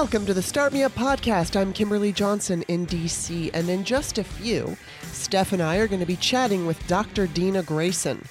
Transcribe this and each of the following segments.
Welcome to the Start Me Up podcast. I'm Kimberly Johnson in DC, and in just a few, Steph and I are going to be chatting with Dr. Dina Grayson.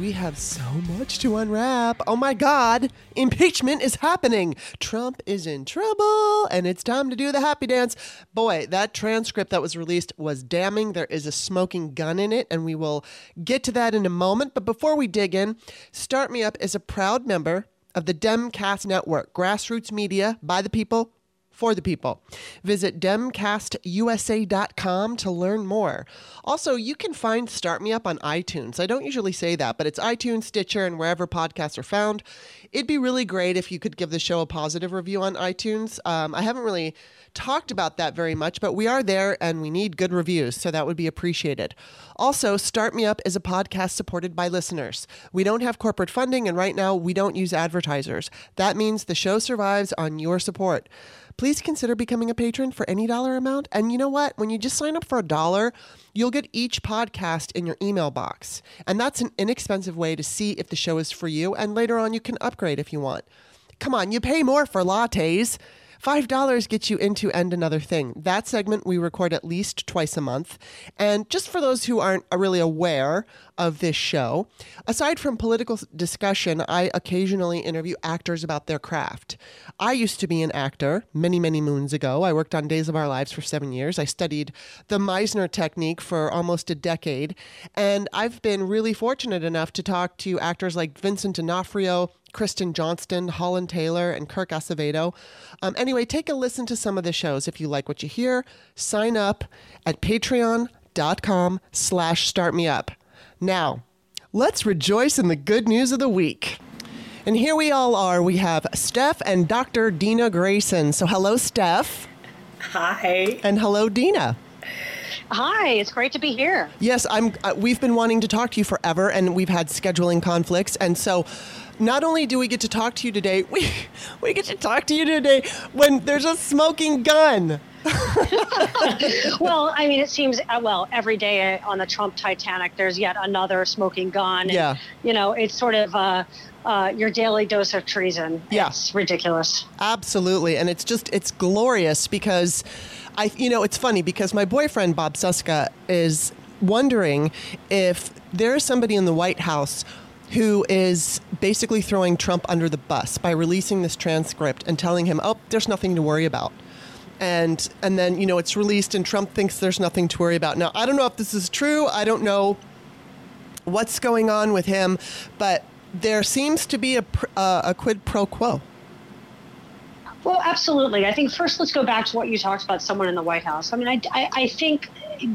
We have so much to unwrap. Oh my God, impeachment is happening. Trump is in trouble, and it's time to do the happy dance. Boy, that transcript that was released was damning. There is a smoking gun in it, and we will get to that in a moment. But before we dig in, Start Me Up is a proud member of the Demcast Network, grassroots media by the people for the people. Visit demcastusa.com to learn more. Also, you can find Start Me Up on iTunes. I don't usually say that, but it's iTunes, Stitcher, and wherever podcasts are found. It'd be really great if you could give the show a positive review on iTunes. Um, I haven't really talked about that very much, but we are there and we need good reviews, so that would be appreciated. Also, Start Me Up is a podcast supported by listeners. We don't have corporate funding, and right now we don't use advertisers. That means the show survives on your support please consider becoming a patron for any dollar amount. And you know what? When you just sign up for a dollar, you'll get each podcast in your email box. And that's an inexpensive way to see if the show is for you. And later on, you can upgrade if you want. Come on, you pay more for lattes. $5 gets you into And Another Thing. That segment we record at least twice a month. And just for those who aren't really aware of this show, aside from political discussion, I occasionally interview actors about their craft. I used to be an actor many, many moons ago. I worked on Days of Our Lives for seven years. I studied the Meisner technique for almost a decade. And I've been really fortunate enough to talk to actors like Vincent D'Onofrio, Kristen Johnston, Holland Taylor, and Kirk Acevedo. Um, anyway, take a listen to some of the shows. If you like what you hear, sign up at patreon.com slash startmeup. Now, let's rejoice in the good news of the week. And here we all are. We have Steph and Dr. Dina Grayson. So hello, Steph. Hi. And hello, Dina. Hi, it's great to be here. Yes, I'm. Uh, we've been wanting to talk to you forever, and we've had scheduling conflicts, and so not only do we get to talk to you today, we we get to talk to you today when there's a smoking gun. well, I mean, it seems uh, well every day on the Trump Titanic, there's yet another smoking gun. And, yeah. You know, it's sort of uh, uh, your daily dose of treason. Yeah. It's ridiculous. Absolutely, and it's just it's glorious because I, you know, it's funny because my boyfriend Bob Suska is wondering if there is somebody in the White House who is basically throwing Trump under the bus by releasing this transcript and telling him, "Oh, there's nothing to worry about." And and then, you know, it's released and Trump thinks there's nothing to worry about. Now, I don't know if this is true. I don't know what's going on with him, but there seems to be a, a quid pro quo. Well, absolutely. I think first let's go back to what you talked about someone in the White House. I mean, I, I, I think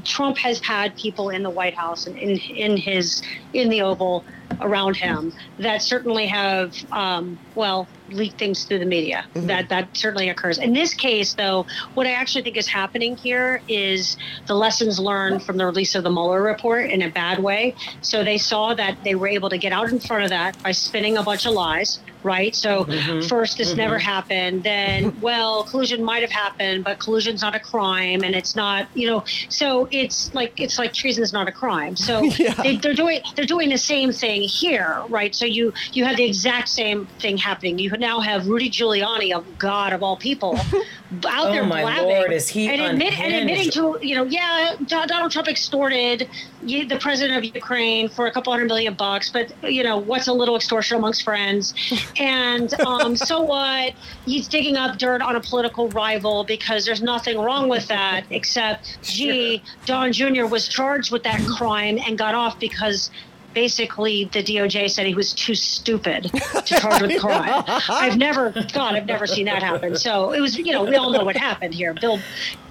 Trump has had people in the White House and in, in his in the Oval around him that certainly have um, well leaked things through the media. Mm-hmm. That that certainly occurs. In this case, though, what I actually think is happening here is the lessons learned from the release of the Mueller report in a bad way. So they saw that they were able to get out in front of that by spinning a bunch of lies. Right. So mm-hmm. first, this mm-hmm. never happened. Then, well, collusion might have happened, but collusion's not a crime, and it's not. You know. So it's like it's like treason is not a crime. So yeah. they, they're doing they're doing the same thing here. Right. So you you have the exact same thing happening. You now have Rudy Giuliani, of God of all people, out oh there my blabbing Lord, is he and, admit, and admitting to you know, yeah, Donald Trump extorted the president of Ukraine for a couple hundred million bucks, but you know, what's a little extortion amongst friends? And um, so what? He's digging up dirt on a political rival because there's nothing wrong with that, except, gee, Don Jr. was charged with that crime and got off because basically the DOJ said he was too stupid to charge with crime. I've never, God, I've never seen that happen. So it was, you know, we all know what happened here. Bill,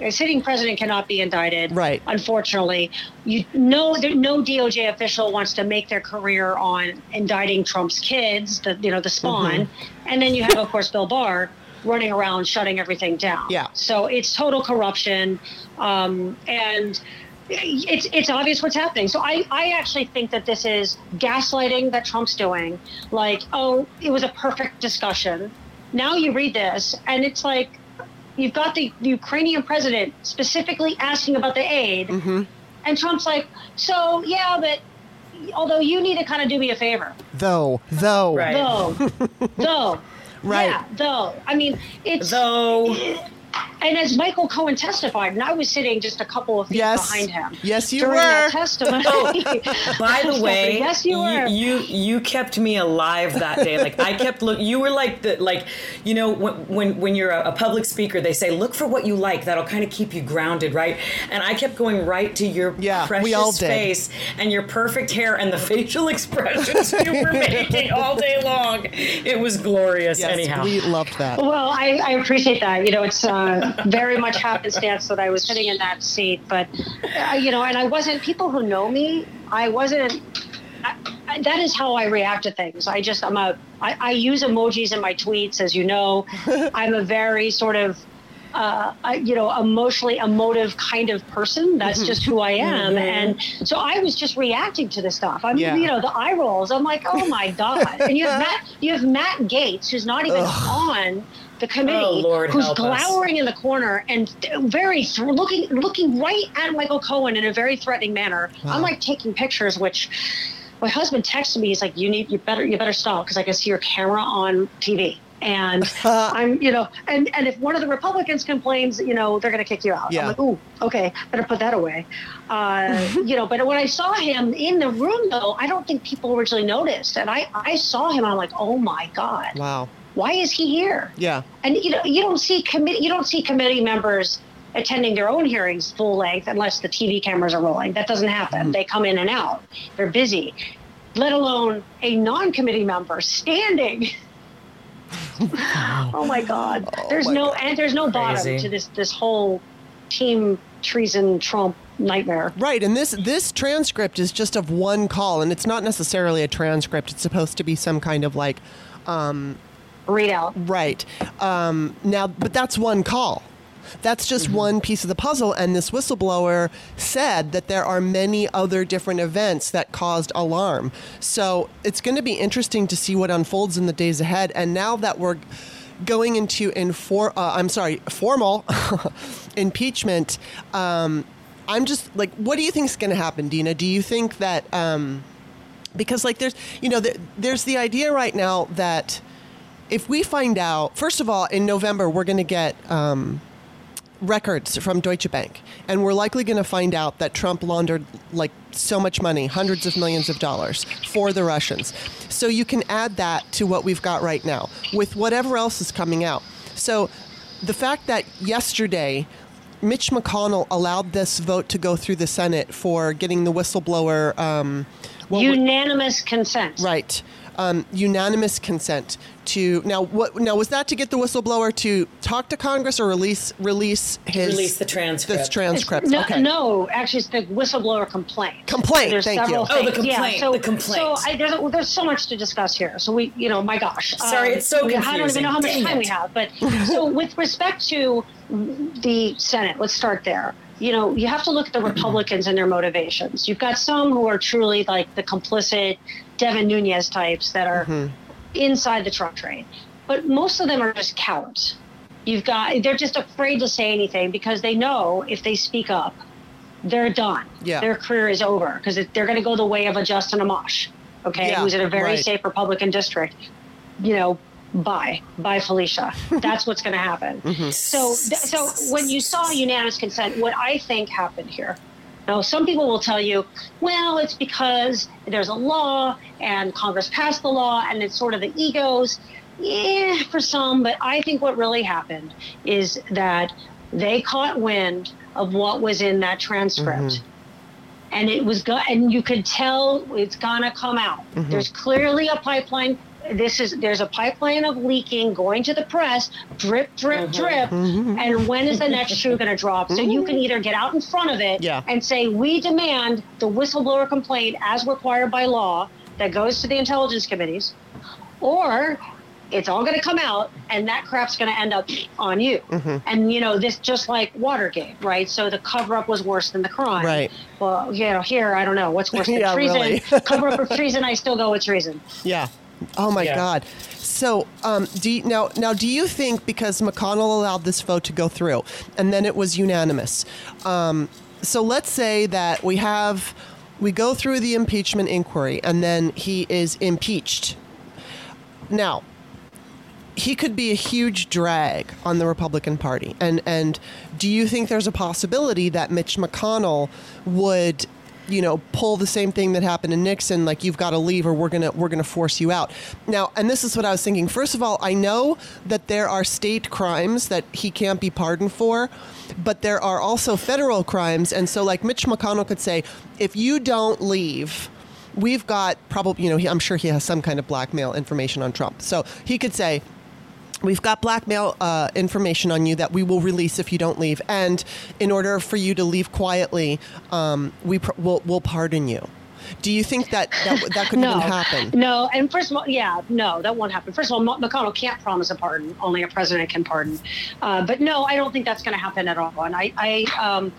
a sitting president cannot be indicted. Right. Unfortunately, you know, no DOJ official wants to make their career on indicting Trump's kids, the you know the spawn, mm-hmm. and then you have, of course, Bill Barr running around shutting everything down. Yeah. So it's total corruption, um, and it's it's obvious what's happening. So I, I actually think that this is gaslighting that Trump's doing. Like, oh, it was a perfect discussion. Now you read this, and it's like you've got the, the Ukrainian president specifically asking about the aid, mm-hmm. and Trump's like, so yeah, but although you need to kind of do me a favor. Though, though, right. though, though. Right. Yeah, though. I mean, it's Though. And as Michael Cohen testified, and I was sitting just a couple of feet Yes. behind him. Yes, you during were. that testimony. By the way, yes, you were. You, you kept me alive that day. Like I kept look. You were like the like you know when when, when you're a, a public speaker, they say look for what you like. That'll kind of keep you grounded, right? And I kept going right to your Yeah, we precious all did. face and your perfect hair and the facial expressions you were making all day long. It was glorious. Yes, anyhow, we loved that. Well, I, I appreciate that. You know, it's uh, very much happenstance that I was sitting in that seat. But, uh, you know, and I wasn't, people who know me, I wasn't, I, I, that is how I react to things. I just, I'm a, I, I use emojis in my tweets, as you know. I'm a very sort of, uh, you know, emotionally emotive kind of person. That's just who I am. And so I was just reacting to this stuff. I'm, Yeah. you know, the eye rolls. I'm like, oh my god! And you have Matt, you have Matt Gaetz, who's not even on the committee, Oh, who's help us. glowering in the corner and very th- looking looking right at Michael Cohen in a very threatening manner. I'm like taking pictures, which. My husband texted me. He's like, "You need, you better, you better stop because I can see your camera on TV." And I'm, you know, and and if one of the Republicans complains, you know, they're going to kick you out. Yeah. I'm like, "Ooh, okay, better put that away." Uh, you know, but when I saw him in the room, though, I don't think people originally noticed, and I I saw him. I'm like, "Oh my god, Wow. Why is he here?" Yeah. And you know, you don't see committee, you don't see committee members attending their own hearings full length unless the TV cameras are rolling. That doesn't happen. Mm-hmm. They come in and out. They're busy. Let alone a non-committee member standing. oh my God! Oh there's my no and there's no bottom to this this whole team treason Trump nightmare. Right, and this this transcript is just of one call, and it's not necessarily a transcript. It's supposed to be some kind of like, um, Readout. right. Um, now, but that's one call. That's just one piece of the puzzle, and this whistleblower said that there are many other different events that caused alarm. So it's going to be interesting to see what unfolds in the days ahead. And now that we're going into infor- uh, I'm sorry, formal impeachment, um, I'm just like, what do you think is going to happen, Dina? Do you think that um, because like there's you know there, there's the idea right now that if we find out, first of all, in November we're going to get. Um, records from Deutsche Bank, and we're likely going to find out that Trump laundered like so much money, hundreds of millions of dollars for the Russians. So you can add that to what we've got right now with whatever else is coming out. So the fact that yesterday Mitch McConnell allowed this vote to go through the Senate for getting the whistleblower. Um, Unanimous consent. Right. Um, unanimous consent to now. What now was that to get the whistleblower to talk to Congress or release release his Release the transcript. This transcript. No, okay. no, actually, it's the whistleblower complaint. Complaint, There's thank you. several Oh, the things. Yeah, so, the complaint. So I, there's, well, there's so much to discuss here. So we, you know, my gosh. Sorry, it's so we- I don't even know how much confusing. time we have. But so with respect to the Senate, let's start there. You know, you have to look at the Republicans and their motivations. You've got some who are truly like the complicit Devin Nunes types that are inside the Trump train, but most of them are just cowards. You've got they're just afraid to say anything because they know if they speak up, they're done. Yeah. Their career is over because they're going to go the way of a Justin Amash, okay, Yeah, who's in a very right. safe Republican district. You know, bye, bye, Felicia. That's what's going to happen. Mm-hmm. So, th- so when you saw unanimous consent, what I think happened here. Now, some people will tell you, well, it's because there's a law and Congress passed the law, and it's sort of the egos. Yeah, for some, but I think what really happened is that they caught wind of what was in that transcript. Mm-hmm. And it was go- and you could tell it's gonna come out. Mm-hmm. There's clearly a pipeline. This is there's a pipeline of leaking going to the press, drip, drip, mm-hmm. drip. Mm-hmm. And when is the next shoe going to drop? So you can mm-hmm. either get out in front of it Yeah. and say, we demand the whistleblower complaint as required by law that goes to the intelligence committees, or it's all going to come out and that crap's going to end up on you. And, you know, this just like Watergate, right? So the cover up was worse than the crime. Right. Well, you know, here, I don't know what's worse than Yeah, treason. really. cover up of treason, I still go with treason. Yeah. Oh my Yeah. God. So, um, do you, now, now, do you think because McConnell allowed this vote to go through, and then it was unanimous? Um, so let's say that we have, we go through the impeachment inquiry, and then he is impeached. Now, he could be a huge drag on the Republican Party. And and do you think there's a possibility that Mitch McConnell would you know pull the same thing that happened to Nixon like you've got to leave or we're going to we're to force you out. Now, and this is what I was thinking. First of all, I know that there are state crimes that he can't be pardoned for, but there are also federal crimes and so like Mitch McConnell could say if you don't leave we've got probably, you know, he, I'm sure he has some kind of blackmail information on Trump. So he could say, We've got blackmail uh, information on you that we will release if you don't leave. And in order for you to leave quietly, um, we pr- will we'll pardon you. Do you think that that, that could no, even happen? No, and first of all, yeah, no, that won't happen. First of all, McConnell can't promise a pardon; only a president can pardon. Uh, but no, I don't think that's going to happen at all. And I, I, um,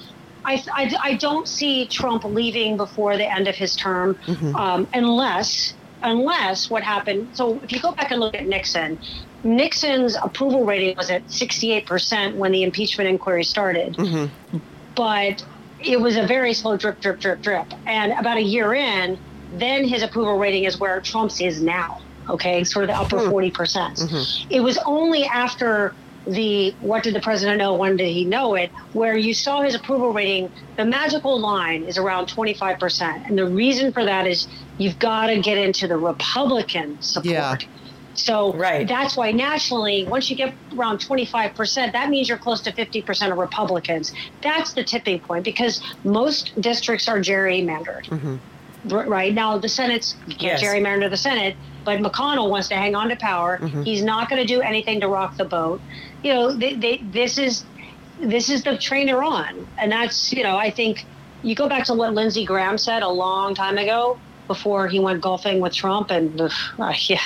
I, I, I, don't see Trump leaving before the end of his term, mm-hmm. um, unless unless what happened. So if you go back and look at Nixon, Nixon's approval rating was at 68% when the impeachment inquiry started, mm-hmm. but it was a very slow drip, drip, drip, drip. And about a year in, then his approval rating is where Trump's is now. Okay, sort of the upper 40%. Hmm. percent mm-hmm. It was only after the what did the president know when did he know it where you saw his approval rating the magical line is around 25% and the reason for that is you've got to get into the republican support yeah. So right. that's why nationally once you get around 25% that means you're close to 50% of republicans that's the tipping point because most districts are gerrymandered mm-hmm. right now the senate's yes. gerrymander the senate but McConnell wants to hang on to power. Mm-hmm. He's not going to do anything to rock the boat. You know, they, they, this is this is the train they're on, and that's you know I think you go back to what Lindsey Graham said a long time ago before he went golfing with Trump and uh, yeah,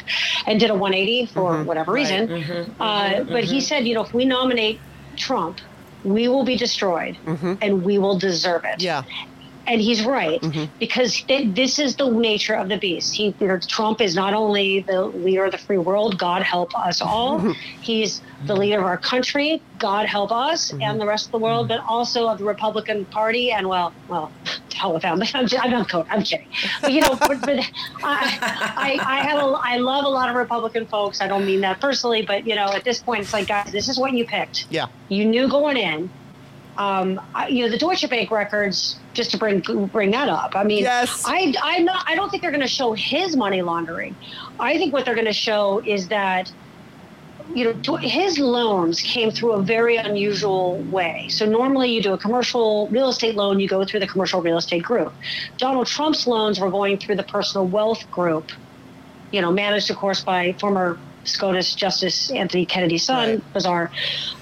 and did a 180 for mm-hmm. whatever right. reason. Mm-hmm. Uh, mm-hmm. but he mm-hmm. said, you know, if we nominate Trump, we will be destroyed mm-hmm. and we will deserve it. Yeah and he's right mm-hmm. because th- this is the nature of the beast. He, you know, Trump is not only the leader of the free world, God help us all. Mm-hmm. He's the leader of our country, God help us mm-hmm. and the rest of the world, but also of the Republican Party. And well, well, to hell with them. I'm, just, I'm not I'm kidding. But you know, but, but I, I, I have a, I love a lot of Republican folks. I don't mean that personally, but you know, at this point, it's like, guys, this is what you picked. Yeah. You knew going in um, you know, the Deutsche Bank records, just to bring bring that up. I mean, yes. I I'm not. I don't think they're going to show his money laundering. I think what they're going to show is that you know his loans came through a very unusual way so normally you do a commercial real estate loan you go through the commercial real estate group donald trump's loans were going through the personal wealth group you know managed of course by former SCOTUS Justice Anthony Kennedy's son, right. bizarre.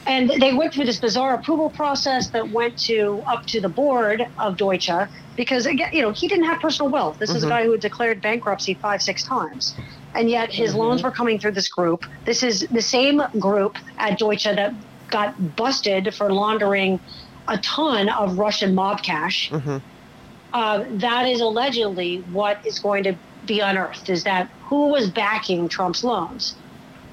And they went through this bizarre approval process that went to up to the board of Deutsche because again, you know, he didn't have personal wealth. This mm-hmm. is a mm-hmm. guy who had declared bankruptcy five, six times. And yet his mm-hmm. loans were coming through this group. This is the same group at Deutsche that got busted for laundering a ton of Russian mob cash. Mm-hmm. Uh, that is allegedly what is going to be unearthed is that who was backing Trump's loans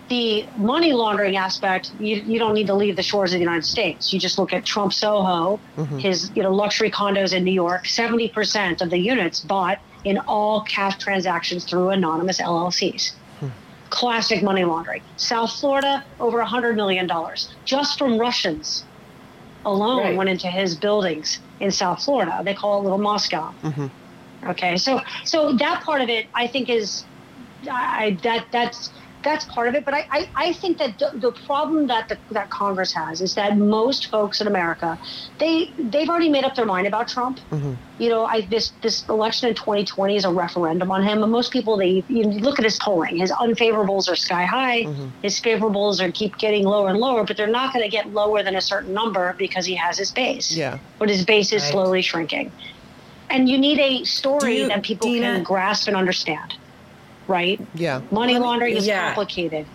the money laundering aspect, you, you don't need to leave the shores of the United States. You just look at Trump Soho, mm-hmm. his you know luxury condos in New York. Seventy percent of the units bought in all cash transactions through anonymous LLCs. Hmm. Classic money laundering. South Florida, over a hundred million dollars just from Russians alone right. went into his buildings in South Florida. They call it Little Moscow. Mm-hmm. Okay, so so that part of it, I think, is I, that that's that's part of it. But I, I, I think that the, the problem that the, that Congress has is that most folks in America, they they've already made up their mind about Trump. Mm-hmm. You know, I this this election in 2020 is a referendum on him, and most people they you look at his polling. His unfavorables are sky high. Mm-hmm. His favorables are keep getting lower and lower, but they're not going to get lower than a certain number because he has his base. Yeah. But his base is right. slowly shrinking, and you need a story you, that people Dina, can grasp and understand right? Yeah. Money laundering is yeah. complicated.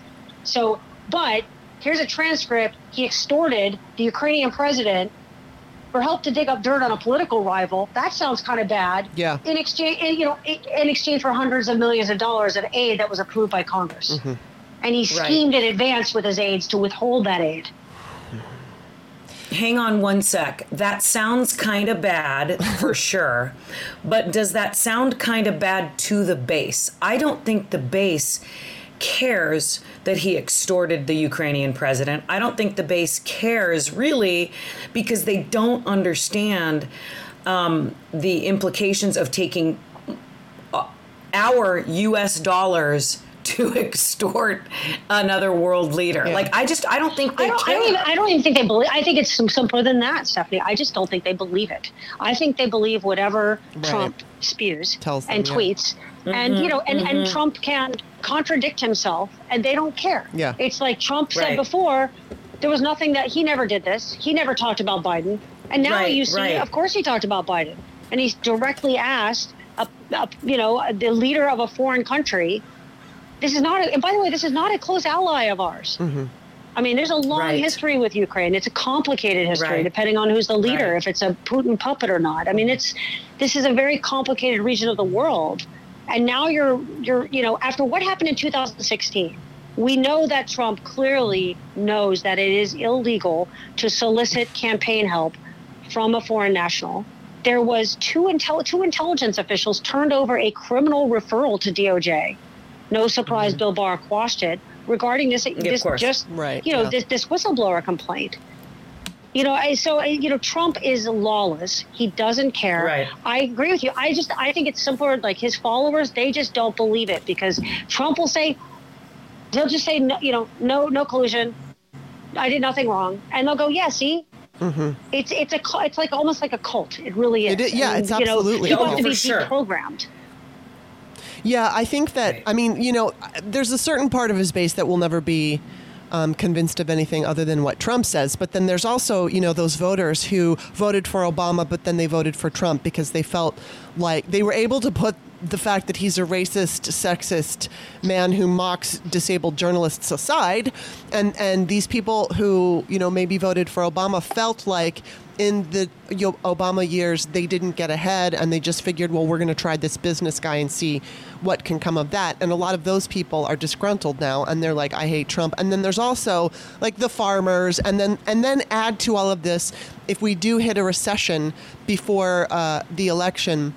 So, but here's a transcript. He extorted the Ukrainian president for help to dig up dirt on a political rival. That sounds kind of bad. Yeah. In exchange, you know, in exchange for hundreds of millions of dollars of aid that was approved by Congress. Mm-hmm. And he schemed right. in advance with his aides to withhold that aid. Hang on one sec. That sounds kind of bad for sure. But does that sound kind of bad to the base? I don't think the base cares that he extorted the Ukrainian president. I don't think the base cares really because they don't understand um, the implications of taking uh, our U.S. dollars to extort another world leader. Yeah. Like I just I don't think they I don't, I don't, even, I don't even think they believe. I think it's simpler than that, Stephanie. I just don't think they believe it. I think they believe whatever right. Trump spews Tells them, and yeah. tweets. Mm-hmm, and you know, and, mm-hmm. and Trump can contradict himself, and they don't care. Yeah, it's like Trump said before. There was nothing that he never did this. He never talked about Biden, and now right, you see, of course, he talked about Biden, and he's directly asked, a, a, you know, the leader of a foreign country this is not, a, and by the way, this is not a close ally of ours. Mm-hmm. I mean, there's a long right. history with Ukraine. It's a complicated history, right. depending on who's the leader, right. if it's a Putin puppet or not. I mean, it's this is a very complicated region of the world. And now you're you're you know after what happened in 2016, we know that Trump clearly knows that it is illegal to solicit campaign help from a foreign national. There was two intel- two intelligence officials turned over a criminal referral to DOJ no surprise, mm-hmm. Bill Barr quashed it regarding this. this just right, you know yeah. this this whistleblower complaint. You know, I, so you know, Trump is lawless. He doesn't care. Right. I agree with you. I just I think it's simpler. Like his followers, they just don't believe it because Trump will say, he'll just say, no, you know, no, no collusion. I did nothing wrong, and they'll go, yeah, see, Mm-hmm. It's it's a it's like almost like a cult. It really is. It is yeah, it's absolutely. You know, people have to be sure. deprogrammed. Yeah, I think that, I mean, you know, there's a certain part of his base that will never be um, convinced of anything other than what Trump says. But then there's also, you know, those voters who voted for Obama, but then they voted for Trump because they felt like they were able to put the fact that he's a racist, sexist man who mocks disabled journalists aside, and and these people who you know maybe voted for Obama felt like in the Obama years they didn't get ahead, and they just figured, well, we're going to try this business guy and see what can come of that. And a lot of those people are disgruntled now, and they're like, I hate Trump. And then there's also like the farmers, and then and then add to all of this, if we do hit a recession before uh, the election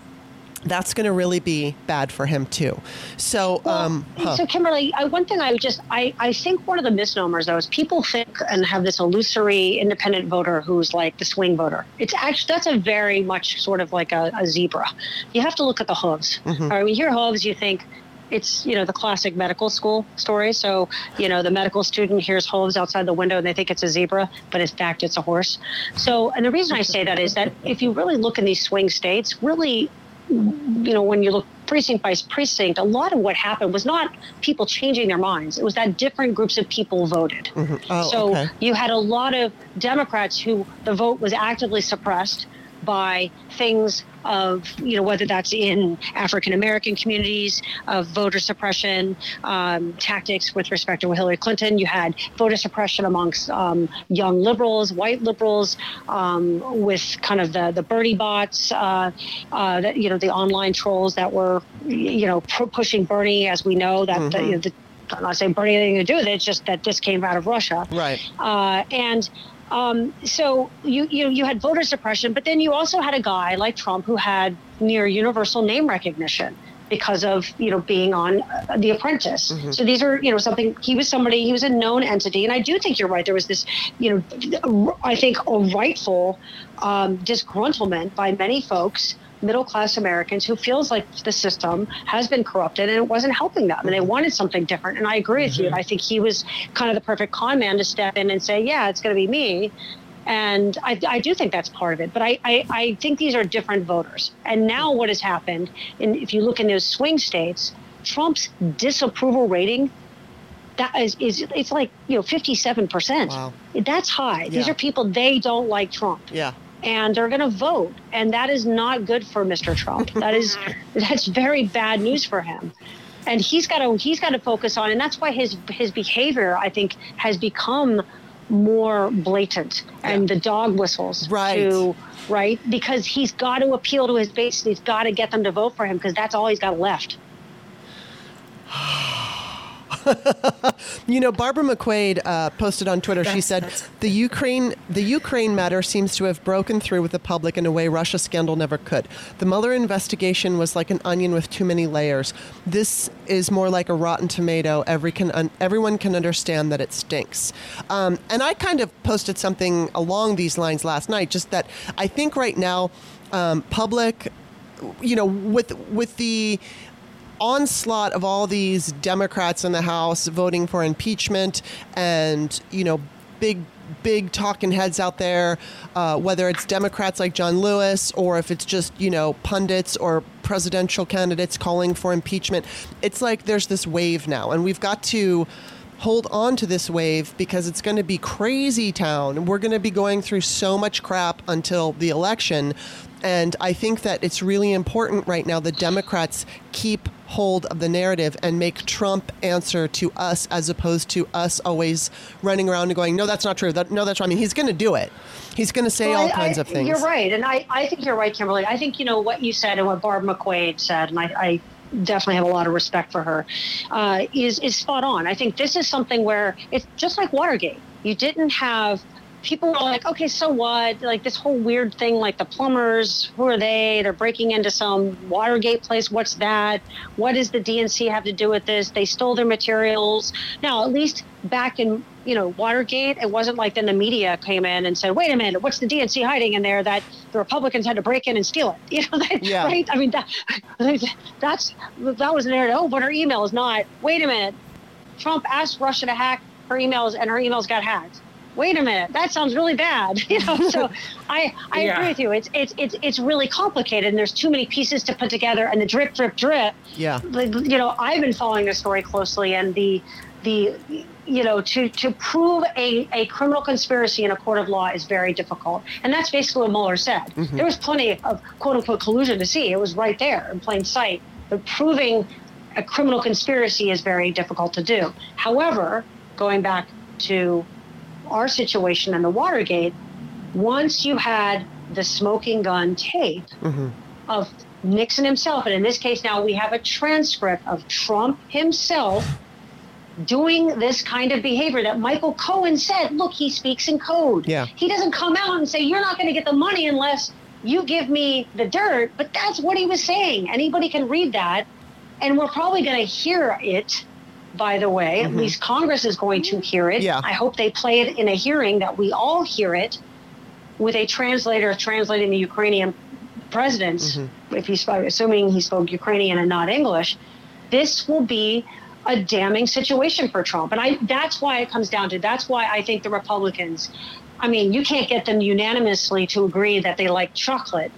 that's going to really be bad for him too. So, well, um, huh. so Kimberly, I, one thing I would just, I, I think one of the misnomers though is people think and have this illusory independent voter who's like the swing voter. It's actually that's a very much sort of like a, a zebra. You have to look at the hooves. Mm-hmm. All right, when you hear hooves, you think it's you know the classic medical school story. So you know the medical student hears hooves outside the window and they think it's a zebra, but in fact it's a horse. So and the reason I say that is that if you really look in these swing states, really you know, when you look precinct by precinct, a lot of what happened was not people changing their minds. It was that different groups of people voted. Mm-hmm. Oh, so okay. you had a lot of Democrats who the vote was actively suppressed by things of you know whether that's in African American communities of voter suppression um, tactics with respect to Hillary Clinton. You had voter suppression amongst um, young liberals, white liberals, um, with kind of the the Bernie bots, uh, uh, that, you know the online trolls that were you know pushing Bernie, as we know that mm-hmm. the, you know, the I'm not saying Bernie anything to do with it. It's just that this came out of Russia. Right. Uh, and um, so you, you you had voter suppression, but then you also had a guy like Trump who had near universal name recognition because of you know being on uh, The Apprentice. Mm-hmm. So these are you know something. He was somebody. He was a known entity, and I do think you're right. There was this you know I think a rightful um, disgruntlement by many folks middle class Americans who feels like the system has been corrupted and it wasn't helping them and they wanted something different. And I agree with mm-hmm. you. I think he was kind of the perfect con man to step in and say, yeah, it's going to be me. And I, I, do think that's part of it. But I, I, I, think these are different voters. And now what has happened, and if you look in those swing states, Trump's disapproval rating that is, is it's like you know 57% wow. that's high yeah. these are people they don't like trump yeah and they're going to vote and that is not good for Mr. Trump that is that's very bad news for him and he's got to he's got to focus on and that's why his his behavior I think has become more blatant and the dog whistles right to, right because he's got to appeal to his base he's got to get them to vote for him because that's all he's got left you know, Barbara McQuade uh, posted on Twitter. she said the Ukraine the Ukraine matter seems to have broken through with the public in a way Russia scandal never could. The Mueller investigation was like an onion with too many layers. This is more like a rotten tomato. Every can un, everyone can understand that it stinks. Um, and I kind of posted something along these lines last night. Just that I think right now, um, public, you know, with with the onslaught of all these Democrats in the House voting for impeachment and, you know, big, big talking heads out there, uh, whether it's Democrats like John Lewis or if it's just, you know, pundits or presidential candidates calling for impeachment. It's like there's this wave now, and we've got to hold on to this wave because it's going to be crazy town. We're going to be going through so much crap until the election. And I think that it's really important right now that Democrats keep hold of the narrative and make Trump answer to us as opposed to us always running around and going, no, that's not true. That, no, that's true. I mean, he's going to do it. He's going to say Well, all I- kinds I- of things. You're right, and I, I think you're right, Kimberly. I think you know what you said and what Barb McQuade said, and I, I definitely have a lot of respect for her. Uh, is is spot on. I think this is something where it's just like Watergate. You didn't have people were like, okay, so what? Like this whole weird thing, like the plumbers, who are they? They're breaking into some Watergate place. What's that? What does the DNC have to do with this? They stole their materials. Now, at least back in you know Watergate, it wasn't like then the media came in and said, wait a minute, what's the DNC hiding in there that the Republicans had to break in and steal it? You know, that, Yeah. right? I mean, that, that's that was an narrative. Oh, but her email is not. Wait a minute, Trump asked Russia to hack her emails, and her emails got hacked. Wait a minute, that sounds really bad. You know, so I I Yeah. agree with you. It's it's it's it's really complicated, and there's too many pieces to put together, and the drip drip drip. yeah. Like, you know, I've been following the story closely, and the the you know to to prove a, a criminal conspiracy in a court of law is very difficult, and that's basically what Mueller said. Mm-hmm. There was plenty of quote unquote collusion to see; it was right there in plain sight. But proving a criminal conspiracy is very difficult to do. However, going back to our situation in the Watergate, once you had the smoking gun tape mm-hmm. of Nixon himself, and in this case now we have a transcript of Trump himself doing this kind of behavior that Michael Cohen said, look, he speaks in code. Yeah. He doesn't come out and say, you're not going to get the money unless you give me the dirt. But that's what he was saying. Anybody can read that. And we're probably going to hear it, by the way. At mm-hmm. least Congress is going to hear it. Yeah. I hope they play it in a hearing that we all hear it with a translator translating the Ukrainian president's, mm-hmm. if he spoke, assuming he spoke Ukrainian and not English, this will be a damning situation for Trump. And I that's why it comes down to that's why I think the Republicans, I mean, you can't get them unanimously to agree that they like chocolate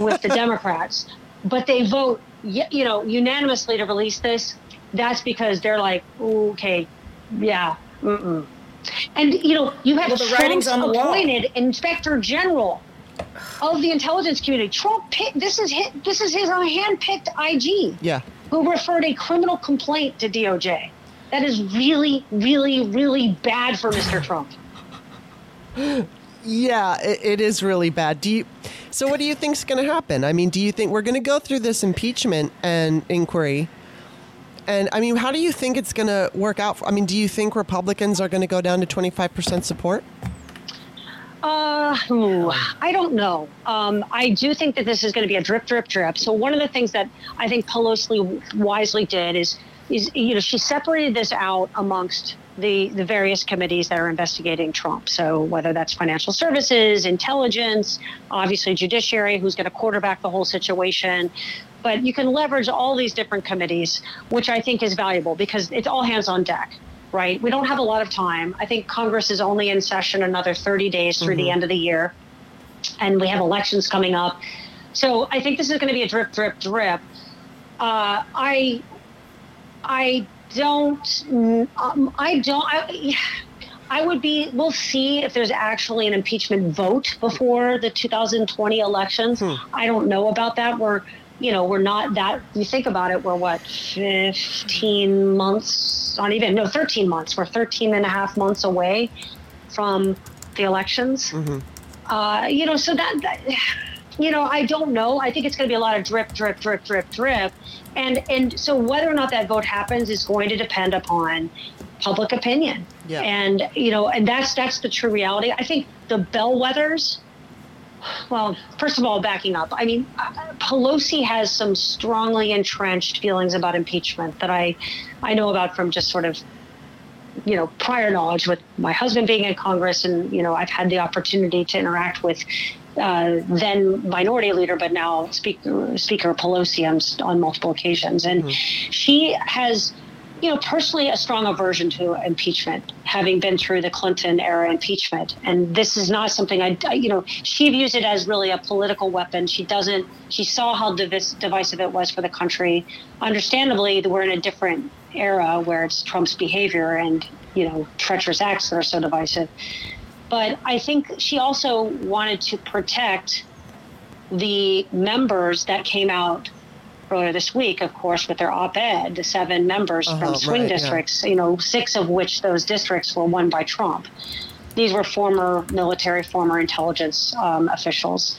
with the Democrats, but they vote, you know, unanimously to release this. That's because they're like, okay, yeah, mm-mm. And you know, you have Well, the Trump's writing's on the wall. appointed inspector general of the intelligence community. Trump, picked, this is his, this is his hand-picked IG Yeah. who referred a criminal complaint to DOJ. That is really, really, really bad for Mr. Trump. Yeah, it, it is really bad. Do you? So, what do you think's going to happen? I mean, do you think we're going to go through this impeachment and inquiry? And I mean, how do you think it's going to work out? I mean, do you think Republicans are going to go down to twenty five percent support? Uh, ooh, I don't know. Um, I do think that this is going to be a drip, drip, drip. So one of the things that I think Pelosi wisely did is, is you know, she separated this out amongst the the various committees that are investigating Trump. So whether that's financial services, intelligence, obviously judiciary, who's going to quarterback the whole situation. But you can leverage all these different committees, which I think is valuable because it's all hands on deck right? We don't have a lot of time. I think Congress is only in session another 30 days through the end of the year, and we have elections coming up. So I think this is going to be a drip, drip, drip. Uh, I, I don't, um, I don't. I, I would be. We'll see if there's actually an impeachment vote before the 2020 elections. I don't know about that. We're, you know, we're not that. You think about it. We're what, 15 months? Not even. No, 13 months. We're 13 and a half months away from the elections. Uh, you know, so that, that you know, I don't know. I think it's going to be a lot of drip, drip, drip, drip, drip, and and so whether or not that vote happens is going to depend upon public opinion. Yeah. And you know, and that's that's the true reality. I think the bellwethers. Well, first of all, backing up, I mean, uh, Pelosi has some strongly entrenched feelings about impeachment that I, I know about from just sort of you know prior knowledge with my husband being in Congress, and you know I've had the opportunity to interact with uh, then minority leader, but now Speaker Speaker Pelosi on, on multiple occasions, and mm-hmm. she has. You know, personally, a strong aversion to impeachment, having been through the Clinton era impeachment. And this is not something I, you know, she views it as really a political weapon. She doesn't, she saw how divisive it was for the country. Understandably, we're in a different era where it's Trump's behavior and you know treacherous acts that are so divisive. But I think she also wanted to protect the members that came out earlier this week, of course, with their op-ed, the seven members uh-huh, from swing right, districts. Yeah. You know, six of which those districts were won by Trump. These were former military, former intelligence um, officials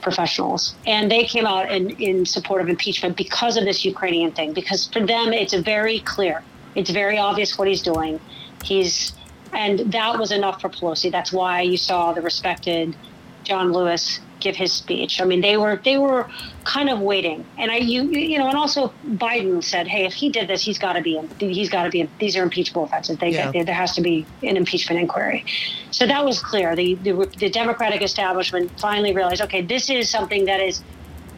professionals. And they came out in, in support of impeachment because of this Ukrainian thing, because for them, it's very clear. It's very obvious what he's doing. He's, and that was enough for Pelosi. That's why you saw the respected John Lewis give his speech. I mean, they were they were kind of waiting, and I you you know, and also Biden said, hey, if he did this, he's got to be he's got to be these are impeachable offenses. They, yeah. they, there has to be an impeachment inquiry. So that was clear. The, the the Democratic establishment finally realized, okay, this is something that is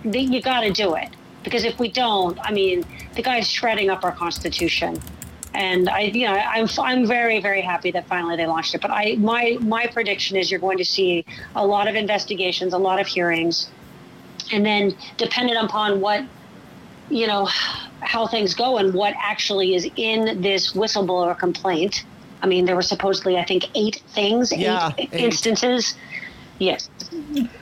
you got to do it because if we don't, I mean, the guy's shredding up our Constitution and I, you know, I'm I'm very very happy that finally they launched it. But I my my prediction is you're going to see a lot of investigations, a lot of hearings, and then dependent upon what you know how things go and what actually is in this whistleblower complaint. I mean, there were supposedly I think eight things, yeah, eight, eight. instances. Yes,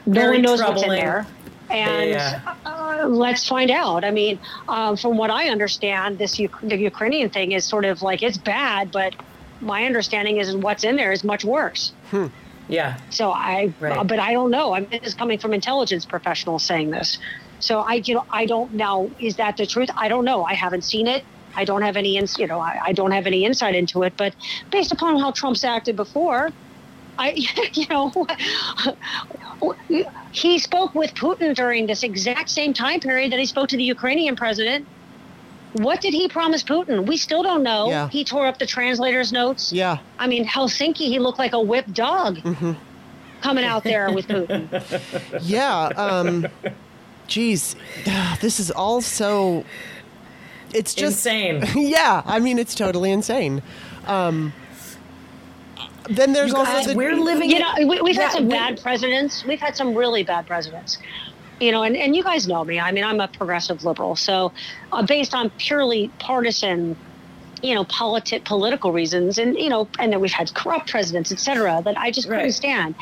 no one knows troubling. what's in there and yeah. uh, let's find out. I mean, um, from what I understand, this the Ukrainian thing is sort of like it's bad, but my understanding is what's in there is much worse. Hmm. Yeah. So I, right. but I don't know. I mean, this is coming from intelligence professionals saying this. So I, you know, I don't know. Is that the truth? I don't know. I haven't seen it. I don't have any, ins- you know, I, I don't have any insight into it. But based upon how Trump's acted before, I, you know, he spoke with Putin during this exact same time period that he spoke to the Ukrainian president. What did he promise Putin? We still don't know. Yeah. He tore up the translator's notes. Yeah. I mean, Helsinki, he looked like a whipped dog mm-hmm. coming out there with Putin. Yeah. Um, geez, this is all so. It's just insane. yeah, I mean, it's totally insane. Um, then there's also the, we're living. You know, we, have had some we, bad presidents. We've had some really bad presidents. You know, and, and you guys know me. I mean, I'm a progressive liberal. So, uh, based on purely partisan, you know, politi- political reasons, and you know, and that we've had corrupt presidents, et cetera, that I just couldn't stand.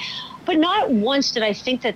But not once did I think that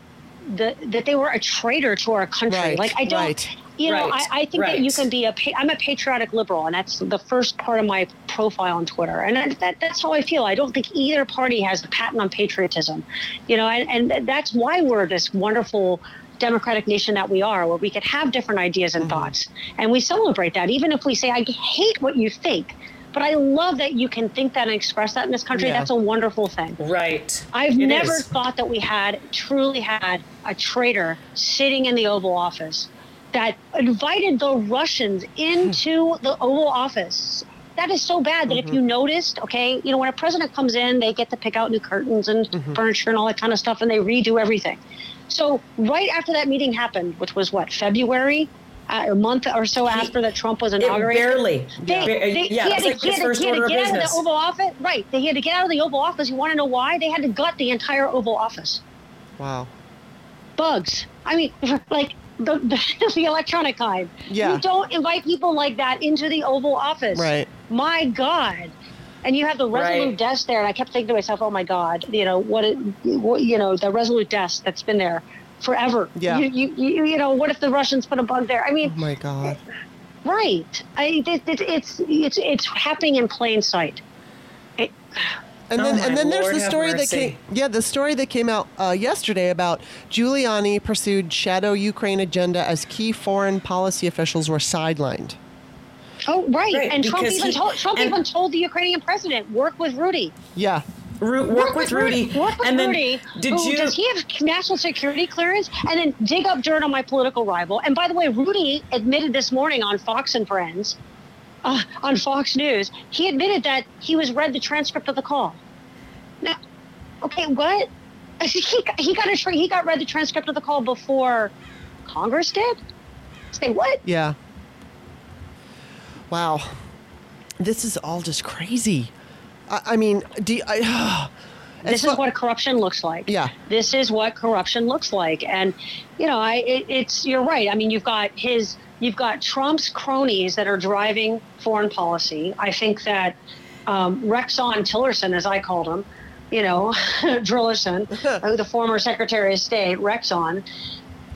the, that they were a traitor to our country. Right, like I don't, right you know, right, I, I, think that you can be a. I'm a patriotic liberal, and that's the first part of my profile on Twitter, and that, that's how I feel. I don't think either party has the patent on patriotism, you know, and, and that's why we're this wonderful democratic nation that we are, where we could have different ideas and mm-hmm. thoughts, and we celebrate that, even if we say, "I hate what you think." But I love that you can think that and express that in this country. Yeah. That's a wonderful thing. Right. I've it never is. thought that we had truly had a traitor sitting in the Oval Office that invited the Russians into the Oval Office. That is so bad that mm-hmm. if you noticed, okay, you know, when a president comes in, they get to pick out new curtains and mm-hmm. furniture and all that kind of stuff, and they redo everything. So right after that meeting happened, which was what February, Uh, a month or so he, after that Trump was inaugurated. barely. They, they, yeah, he had, to, like he had, he had to get out of the Oval Office. Right. They had to get out of the Oval Office. You want to know why? They had to gut the entire Oval Office. Wow. Bugs. I mean, like the, the, the electronic kind. Yeah. You don't invite people like that into the Oval Office. Right. My God. And you have the Resolute right. desk there, and I kept thinking to myself, "Oh my God, you know what? It, what you know, the Resolute desk that's been there forever. Yeah. You, you, you, you know, what if the Russians put a bug there? I mean, oh my God. Right. I, it, it, it's it's it's happening in plain sight. It, And Oh then and then there's the story that came yeah the story that came out uh, yesterday about Giuliani pursued shadow Ukraine agenda as key foreign policy officials were sidelined. Oh, right. Right, and Trump even he- told Trump even told the Ukrainian president, work with Rudy. Yeah, Ru- work, with Rudy. Work with and then Rudy. did who- you? Does he have national security clearance? And then dig up dirt on my political rival. And by the way, Rudy admitted this morning on Fox and Friends, uh, on Fox News, he admitted that he was read the transcript of the call. Now, okay, what? He, got- he got a tra- he got read the transcript of the call before Congress did. Say what? yeah. Wow, this is all just crazy. I, I mean, do you- I, this is what corruption looks like. Yeah. This is what corruption looks like, and you know, I it, it's you're right. I mean, you've got his, you've got Trump's cronies that are driving foreign policy. I think that um, Rexon Tillerson, as I called him, you know, Drillerson, uh, the former Secretary of State, Rexon,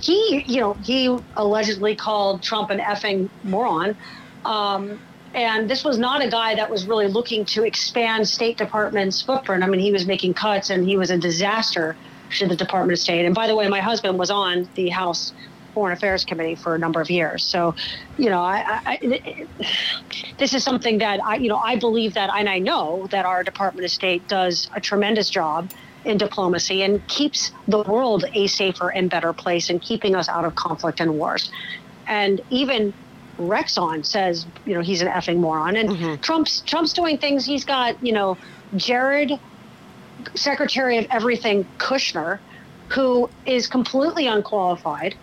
he, you know, he allegedly called Trump an effing moron. Um, and this was not a guy that was really looking to expand State Department's footprint. I mean, he was making cuts and he was a disaster to the Department of State. And by the way, my husband was on the House Foreign Affairs Committee for a number of years. So, you know, I, I, this is something that I, you know, I believe that, and I know that our Department of State does a tremendous job in diplomacy and keeps the world a safer and better place and keeping us out of conflict and wars. And even Rexon says, you know, he's an effing moron. And mm-hmm. Trump's Trump's doing things. He's got, you know, Jared, Secretary of Everything Kushner, who is completely unqualified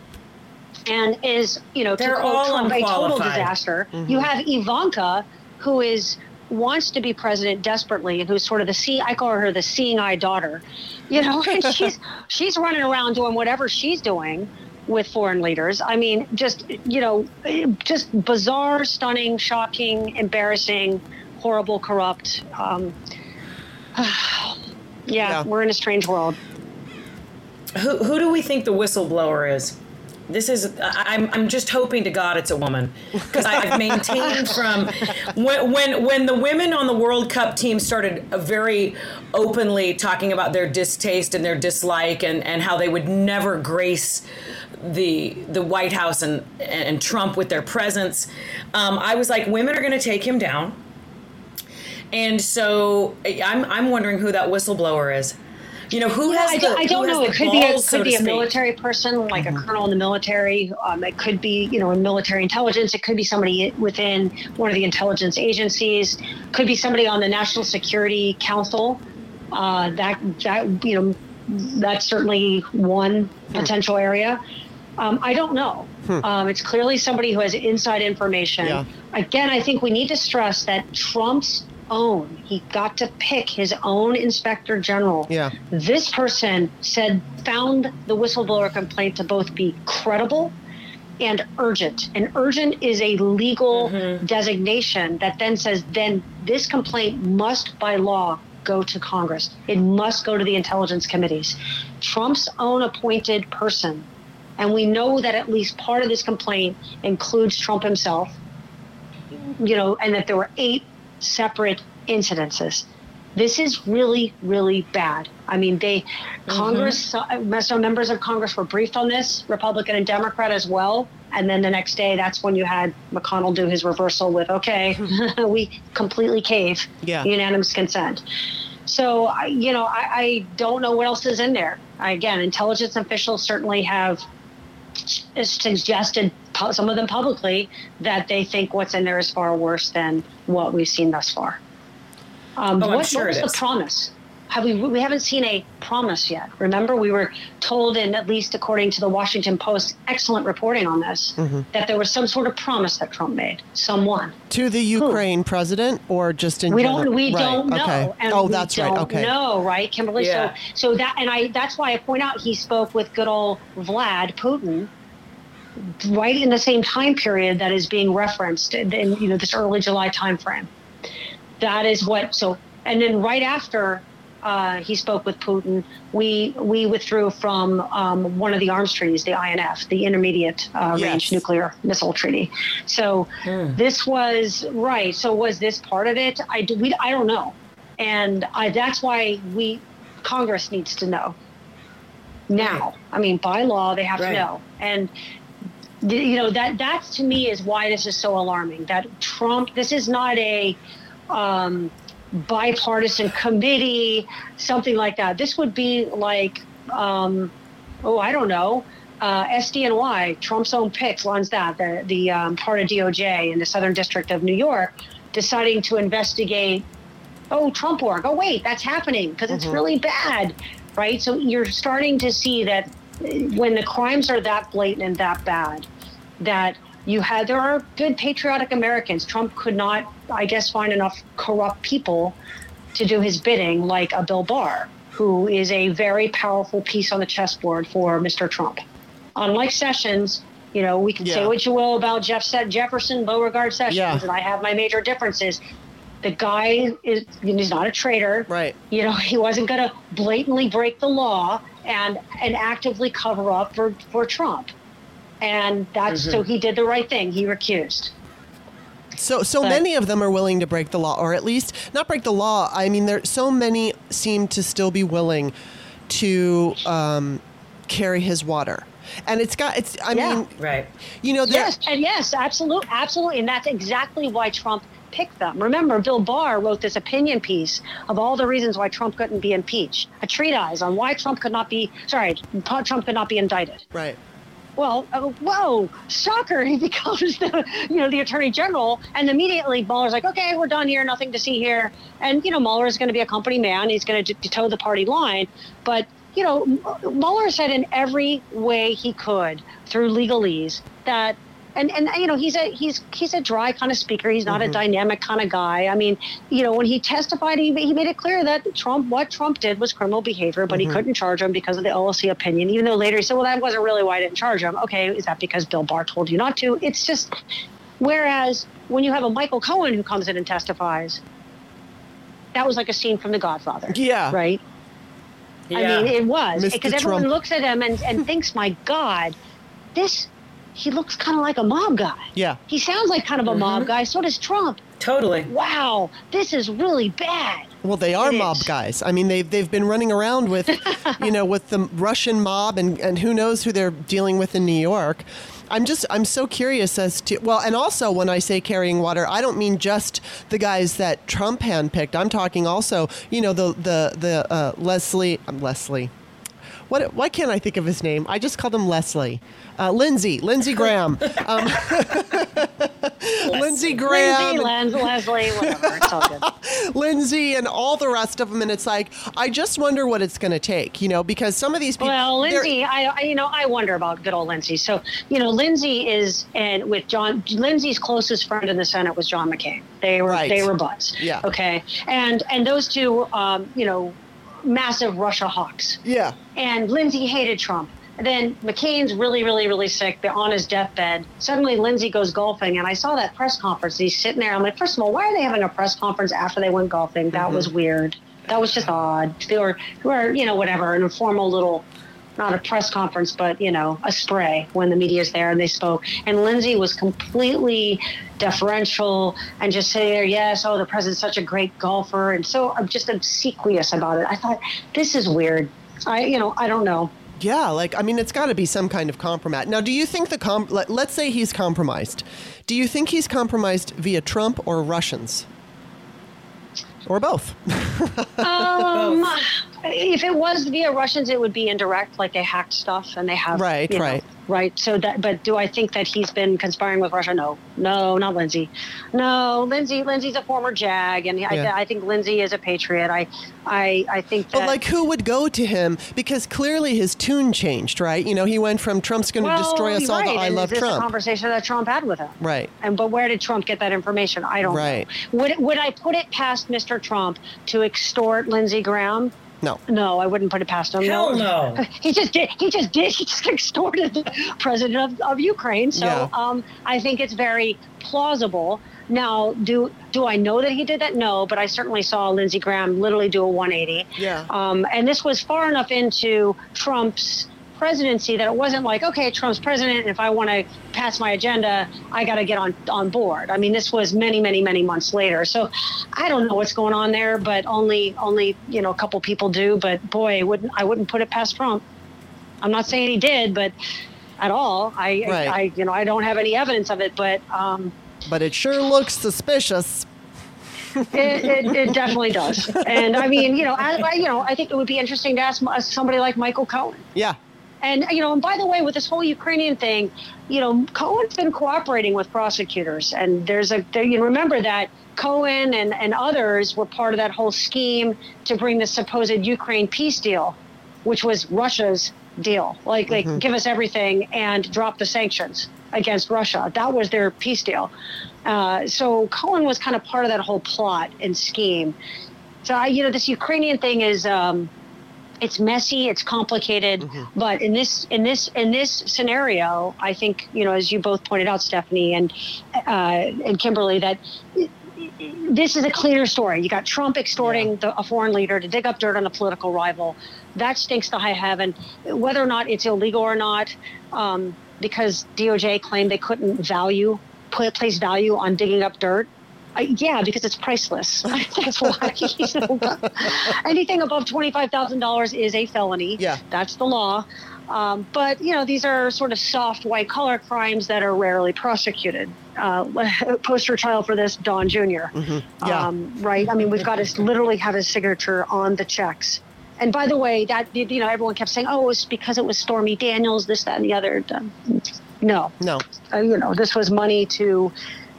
and is, you know, They're to quote all Trump, a total unqualified. disaster. Mm-hmm. You have Ivanka, who is wants to be president desperately and who's sort of the see I call her the seeing eye daughter. You know, and she's she's running around doing whatever she's doing with foreign leaders. I mean, just you know, just bizarre, stunning, shocking, embarrassing, horrible, corrupt. Um, yeah, Yeah. we're in a strange world. Who, who do we think the whistleblower is? This is I'm I'm just hoping to God it's a woman because I've maintained from when when when the women on the World Cup team started very openly talking about their distaste and their dislike and and how they would never grace the the White House and and Trump with their presence. Um, I was like, women are going to take him down. And so I'm I'm wondering who that whistleblower is. You know who has I, the, don't- I don't know. It could be a, balls, so be a speak? military person, like a colonel in the military. Um, it could be, you know, in military intelligence. It could be somebody within one of the intelligence agencies. Could be somebody on the National Security Council. Uh, that that you know, that's certainly one potential area. Um, I don't know. Um, it's clearly somebody who has inside information. Yeah. Again, I think we need to stress that Trump's own, he got to pick his own inspector general. Yeah. This person said, found the whistleblower complaint to both be credible and urgent. And urgent is a legal mm-hmm. designation that then says, then this complaint must by law go to Congress. It must go to the intelligence committees. Trump's own appointed person, and we know that at least part of this complaint includes Trump himself, you know, and that there were eight separate incidences. This is really, really bad. I mean, they, Congress, uh, so members of Congress were briefed on this, Republican and Democrat as well. And then the next day, that's when you had McConnell do his reversal with, okay, we completely cave, Yeah. unanimous consent. So, you know, I, I don't know what else is in there. Again, intelligence officials certainly have suggested, some of them publicly, that they think what's in there is far worse than what we've seen thus far. Um, Oh, I'm what, sure what was it the is. promise? Have we? We haven't seen a promise yet. Remember, we were told, and at least according to the Washington Post, excellent reporting on this, Mm-hmm. that there was some sort of promise that Trump made. Someone. To the Ukraine president or just in We general? don't. We Right, don't know. Okay. And oh, we that's don't right. Okay. know, right, Kimberly? Yeah. So, so that, and I. That's why I point out he spoke with good old Vlad Putin, right in the same time period that is being referenced in, in you know this early July timeframe. That is what. So, and then right after. Uh, he spoke with Putin. We we withdrew from um, one of the arms treaties, the INF, the Intermediate uh, Yes. Range Nuclear Missile Treaty. So this was right. So was this part of it? I do, we I don't know. and I, that's why we Congress needs to know now. I mean, by law, they have Right. to know, and you know that that's to me is why this is so alarming. That Trump, this is not a um, bipartisan committee, something like that. This would be like, um, oh, I don't know. Uh, SDNY, Trump's own picks, runs that, the, the um, part of DOJ in the Southern District of New York, deciding to investigate oh, Trump work. Oh, wait, that's happening because it's really bad, right? So you're starting to see that when the crimes are that blatant and that bad, that you had there are good patriotic Americans. Trump could not, I guess, find enough corrupt people to do his bidding, like a Bill Barr, who is a very powerful piece on the chessboard for Mr. Trump. Unlike Sessions, you know, we can say what you will about Jeff Jefferson, Beauregard Sessions, Yeah. and I have my major differences. The guy is he's not a traitor. Right. You know, he wasn't going to blatantly break the law and and actively cover up for for Trump. And that's so he did the right thing. He recused. So, so But- many of them are willing to break the law, or at least not break the law. I mean, there so many seem to still be willing to um, carry his water, and it's got it's. I Yeah. mean, Right. you know, Yes, and yes, absolutely, absolutely, and that's exactly why Trump picked them. Remember, Bill Barr wrote this opinion piece of all the reasons why Trump couldn't be impeached, a treatise on why Trump could not be sorry, Trump could not be indicted. right. Well, uh, whoa, shocker! He becomes the you know the attorney general, and immediately Mueller's like, okay, we're done here, nothing to see here, and you know Mueller is going to be a company man, he's going to toe the party line, but you know Mueller said in every way he could through legalese that. And, and you know he's a he's he's a dry kind of speaker. He's not a mm-hmm. dynamic kind of guy. I mean, you know, when he testified, he, he made it clear that Trump what Trump did was criminal behavior, but he mm-hmm. couldn't charge him because of the OLC opinion. Even though later he said, "Well, that wasn't really why I didn't charge him." Okay, is that because Bill Barr told you not to? It's just whereas when you have a Michael Cohen who comes in and testifies, that was like a scene from The Godfather. Yeah. Right. Yeah. I mean, it was because everyone looks at him and, and thinks, "My God, this." He looks kind of like a mob guy. Yeah. He sounds like kind of a mob guy. So does Trump. totally. Wow, this is really bad. Well, they are It mob is. guys. I mean, they've they've been running around with, you know, with the Russian mob, and and who knows who they're dealing with in New York. I'm just I'm so curious as to well, and also when I say carrying water, I don't mean just the guys that Trump handpicked. I'm talking also, you know, the the the uh, Leslie um, Leslie. What, why can't I think of his name? I just called him Leslie. Uh, Lindsey, Lindsey Graham. Um, Lindsey Graham. Lindsay, Leslie, whatever. It's all good. Lindsay and all the rest of them, and it's like I just wonder what it's going to take, you know, because some of these people. Well, Lindsay, I, I you know I wonder about good old Lindsay. So you know, Lindsay is and with John Lindsay's closest friend in the Senate was John McCain. They were Right. they were buds. Yeah. Okay. And and those two, um, you know, massive Russia hawks. Yeah, and Lindsay hated Trump. And then McCain's really, really, really sick. They're on his deathbed. Suddenly, Lindsay goes golfing, and I saw that press conference. He's sitting there. I'm like, first of all, why are they having a press conference after they went golfing? That was mm-hmm. weird. That was just odd. They were, they were, you know, whatever, an informal little, not a press conference, but you know, a spray when the media is there and they spoke. And Lindsay was completely deferential and just say there, yes, oh, the president's such a great golfer, and so I'm just obsequious about it. I thought this is weird. I, you know, I don't know. yeah. Like I mean, it's got to be some kind of compromise. Now, do you think the com? Let, let's say he's compromised. Do you think he's compromised via Trump or Russians, or both? Um, if it was via Russians, it would be indirect, like they hacked stuff and they have. Right, you know, right. right. So that, but do I think that he's been conspiring with Russia? No, no, not Lindsay. No, Lindsay. Lindsay's a former JAG, and Yeah. I, I think Lindsay is a patriot. I, I, I think that. But like, who would go to him? Because clearly his tune changed, right? You know, he went from Trump's going to well, destroy us all right. to I and love is this a Trump. conversation that Trump had with him? Right. And but where did Trump get that information? I don't Right. know. Would would I put it past Mr. Trump to extort Lindsey Graham? No. No, I wouldn't put it past him. Hell no. He just did. He just did. He just extorted the president of, of Ukraine. So Yeah. um, I think it's very plausible. Now, do do I know that he did that? No, but I certainly saw Lindsey Graham literally do a 180. Yeah. Um, and this was far enough into Trump's presidency that it wasn't like, okay, Trump's president, and if I want to pass my agenda, I got to get on on board. I mean, this was many, many, many months later. So I don't know what's going on there, but only only you know a couple people do. But boy, wouldn't I wouldn't put it past Trump. I'm not saying he did, but at all, I, right. I, you know I don't have any evidence of it, but. Um, but it sure looks suspicious. it, it, it, definitely does. And I mean, you know, I, you know, I think it would be interesting to ask somebody like Michael Cohen. Yeah. And you know, and by the way, with this whole Ukrainian thing, you know, Cohen's been cooperating with prosecutors, and there's a there, you remember that Cohen and and others were part of that whole scheme to bring the supposed Ukraine peace deal, which was Russia's deal, like like mm-hmm. give us everything and drop the sanctions against Russia. That was their peace deal. Uh, so Cohen was kind of part of that whole plot and scheme. So I, you know, this Ukrainian thing is um, it's messy, it's complicated, mm-hmm. but in this in this in this scenario, I think you know, as you both pointed out, Stephanie and uh, and Kimberly, that this is a clear story. You got Trump extorting yeah. the, a foreign leader to dig up dirt on a political rival. That stinks to high heaven. Whether or not it's illegal or not, um, because DOJ claimed they couldn't value put place value on digging up dirt. Uh, yeah, because it's priceless. That's why. You know, anything above twenty-five thousand dollars is a felony. Yeah, that's the law. Um, but you know, these are sort of soft white-collar crimes that are rarely prosecuted. Uh, poster child for this, Don junior mm-hmm. Yeah. Um, right. I mean, we've got to literally have his signature on the checks. And by the way, that you know, everyone kept saying, "Oh, it's because it was Stormy Daniels, this, that, and the other." No. No. Uh, you know, this was money to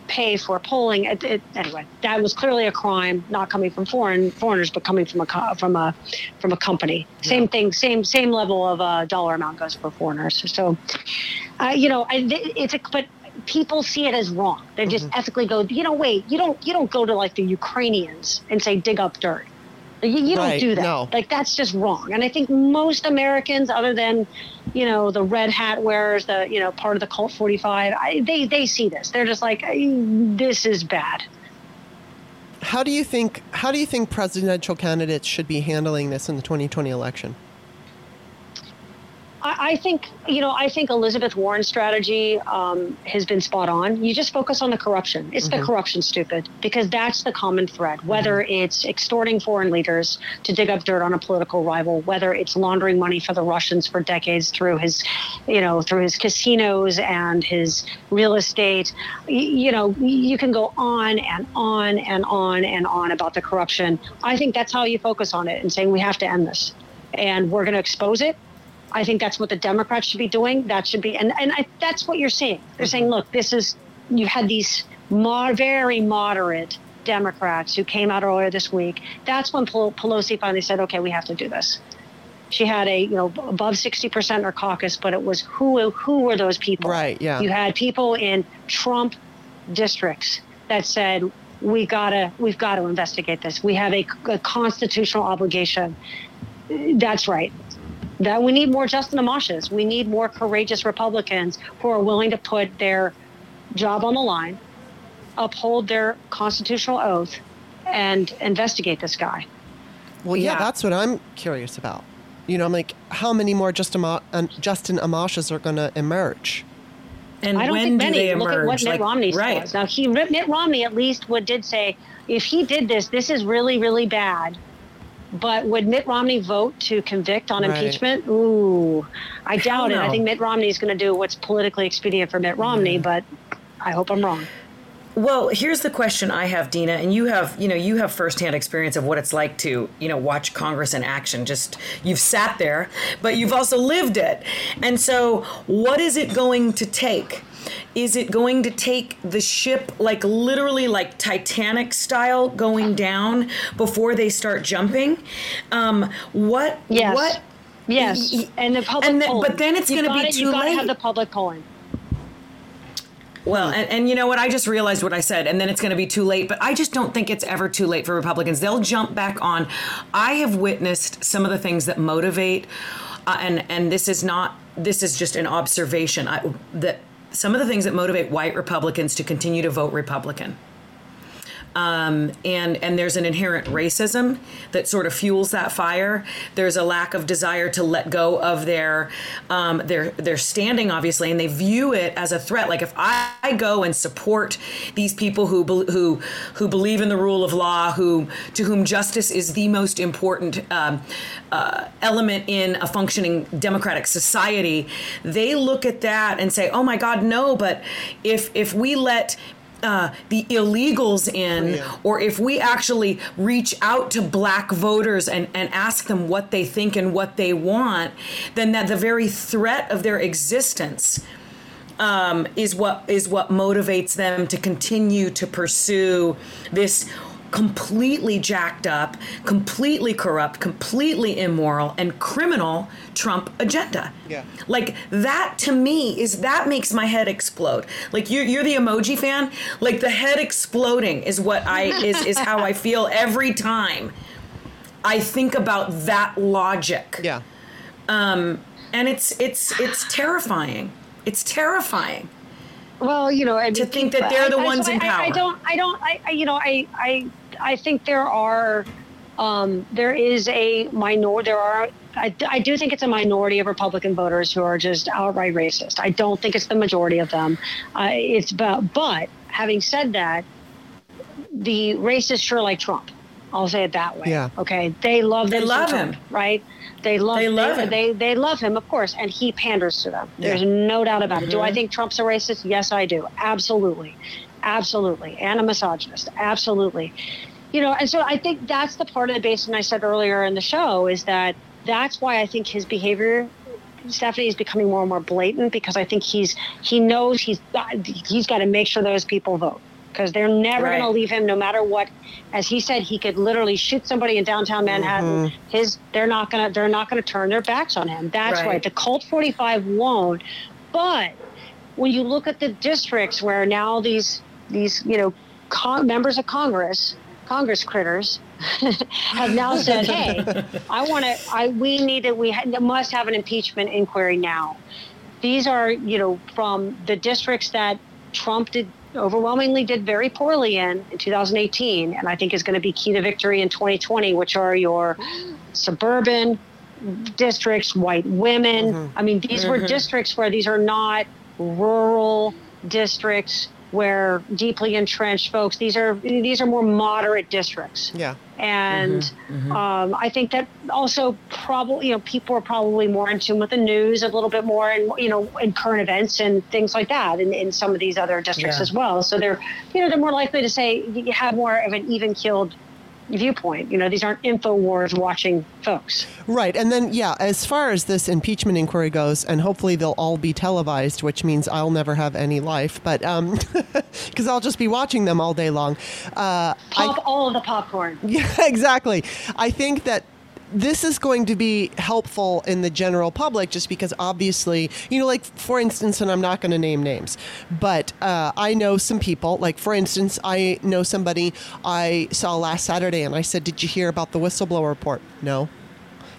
pay for polling. It, it, anyway, that was clearly a crime, not coming from foreign foreigners, but coming from a from a from a company. Same thing, same same level of uh, dollar amount goes for foreigners. So, uh, you know, I, it's a but people see it as wrong. They just mm-hmm. ethically go, you know, wait, you don't you don't go to like the Ukrainians and say dig up dirt. You, you right, don't do that. No. Like that's just wrong. And I think most Americans, other than you know the red hat wearers, the you know part of the cult 45, I, they they see this. They're just like, this is bad. How do you think? How do you think presidential candidates should be handling this in the 2020 election? I, I think you know. I think Elizabeth Warren's strategy um, has been spot on. You just focus on the corruption. It's mm-hmm. the corruption, stupid, because that's the common thread. Whether mm-hmm. it's extorting foreign leaders to dig up dirt on a political rival, whether it's laundering money for the Russians for decades through his, you know, through his casinos and his real estate. You, you know, you can go on and on and on and on about the corruption. I think that's how you focus on it and saying we have to end this, and we're going to expose it I think that's what the Democrats should be doing. That should be, and and I, that's what you're seeing. They're mm-hmm. saying, look, this is you had these very moderate Democrats who came out earlier this week. That's when Pelosi finally said, okay, we have to do this. She had a you know above 60% in her caucus, but it was who who were those people? Right. Yeah. You had people in Trump districts that said we gotta we've got to investigate this. We have a, a constitutional obligation. That's right that we need more Justin Amashas. We need more courageous Republicans who are willing to put their job on the line, uphold their constitutional oath, and investigate this guy. Well, yeah, yeah. that's what I'm curious about. You know, I'm like, how many more Justin, uh, Justin Amashas are going to emerge? And I don't when think many. Look at what Mitt like, Romney right. says. Now, he Mitt Romney at least would did say, if he did this, this is really, really bad but would Mitt Romney vote to convict on right. impeachment? Ooh, I doubt I it. I think Mitt Romney is going to do what's politically expedient for Mitt Romney, but I hope I'm wrong. Well, here's the question I have, Dina, and you have, you know, you have firsthand experience of what it's like to, you know, watch Congress in action. Just you've sat there, but you've also lived it. And so, what is it going to take? Is it going to take the ship like literally like Titanic style going down before they start jumping? Um, what? Yes. What? Yes. And the public. And the, but then it's going to be too late. You have the public polling. Well, and, and, you know what? I just realized what I said, and then it's going to be too late. But I just don't think it's ever too late for Republicans. They'll jump back on. I have witnessed some of the things that motivate, uh, and and this is not. This is just an observation I, that some of the things that motivate white Republicans to continue to vote Republican. Um, and and there's an inherent racism that sort of fuels that fire. There's a lack of desire to let go of their um, their their standing, obviously, and they view it as a threat. Like if I go and support these people who who who believe in the rule of law, who to whom justice is the most important um, uh, element in a functioning democratic society, they look at that and say, "Oh my God, no!" But if if we let uh, the illegals in, yeah. or if we actually reach out to black voters and, and ask them what they think and what they want, then that the very threat of their existence um, is what is what motivates them to continue to pursue this completely jacked up, completely corrupt, completely immoral, and criminal Trump agenda. Yeah. Like that to me is that makes my head explode. Like you're you're the emoji fan. Like the head exploding is what I is is how I feel every time I think about that logic. Yeah. Um, and it's it's it's terrifying. It's terrifying. Well, you know, I mean, to think that they're the I, ones I, in power. I, I don't. I don't. I. I, you know, I I I think there are, um, there is a minor, there are, I, I do think it's a minority of Republican voters who are just outright racist. I don't think it's the majority of them. Uh, it's about, but having said that, the racists sure like Trump. I'll say it that way. Yeah. Okay. They love. They love Trump, him, right? They love. They love they, him. They they love him, of course, and he panders to them. There's yeah. no doubt about mm-hmm. it. Do I mm-hmm. think Trump's a racist? Yes, I do. Absolutely, absolutely, and a misogynist. Absolutely you know, and so I think that's the part of the basin I said earlier in the show is that that's why I think his behavior Stephanie is becoming more and more blatant because I think he's he knows he's he's got to make sure those people vote because they're never right. going to leave him no matter what as he said he could literally shoot somebody in downtown Manhattan mm-hmm. his they're not going to they're not going to turn their backs on him that's right. right the Colt 45 won't but when you look at the districts where now these these you know con- members of Congress Congress critters have now said, "Hey, I want to. I we need to. We ha- must have an impeachment inquiry now." These are, you know, from the districts that Trump did overwhelmingly did very poorly in in 2018, and I think is going to be key to victory in 2020, which are your suburban districts, white women. Mm-hmm. I mean, these mm-hmm. were districts where these are not rural districts where deeply entrenched folks these are these are more moderate districts yeah and mm-hmm, mm-hmm. Um, i think that also probably you know people are probably more in tune with the news a little bit more and you know in current events and things like that in, in some of these other districts yeah. as well so they're you know they're more likely to say you have more of an even killed viewpoint. You know, these aren't InfoWars watching folks. Right. And then, yeah, as far as this impeachment inquiry goes, and hopefully they'll all be televised, which means I'll never have any life, but because um, I'll just be watching them all day long. Uh, Pop I, all of the popcorn. Yeah, exactly. I think that this is going to be helpful in the general public just because obviously, you know, like for instance, and I'm not going to name names, but uh, I know some people, like for instance, I know somebody I saw last Saturday and I said, Did you hear about the whistleblower report? No.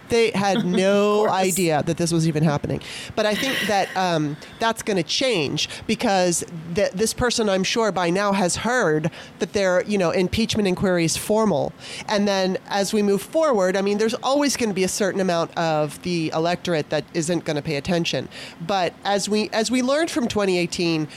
They had no idea that this was even happening. But I think that um, that's going to change because th- this person, I'm sure, by now has heard that their you know impeachment inquiry is formal. And then as we move forward, I mean, there's always going to be a certain amount of the electorate that isn't going to pay attention. But as we as we learned from 2018,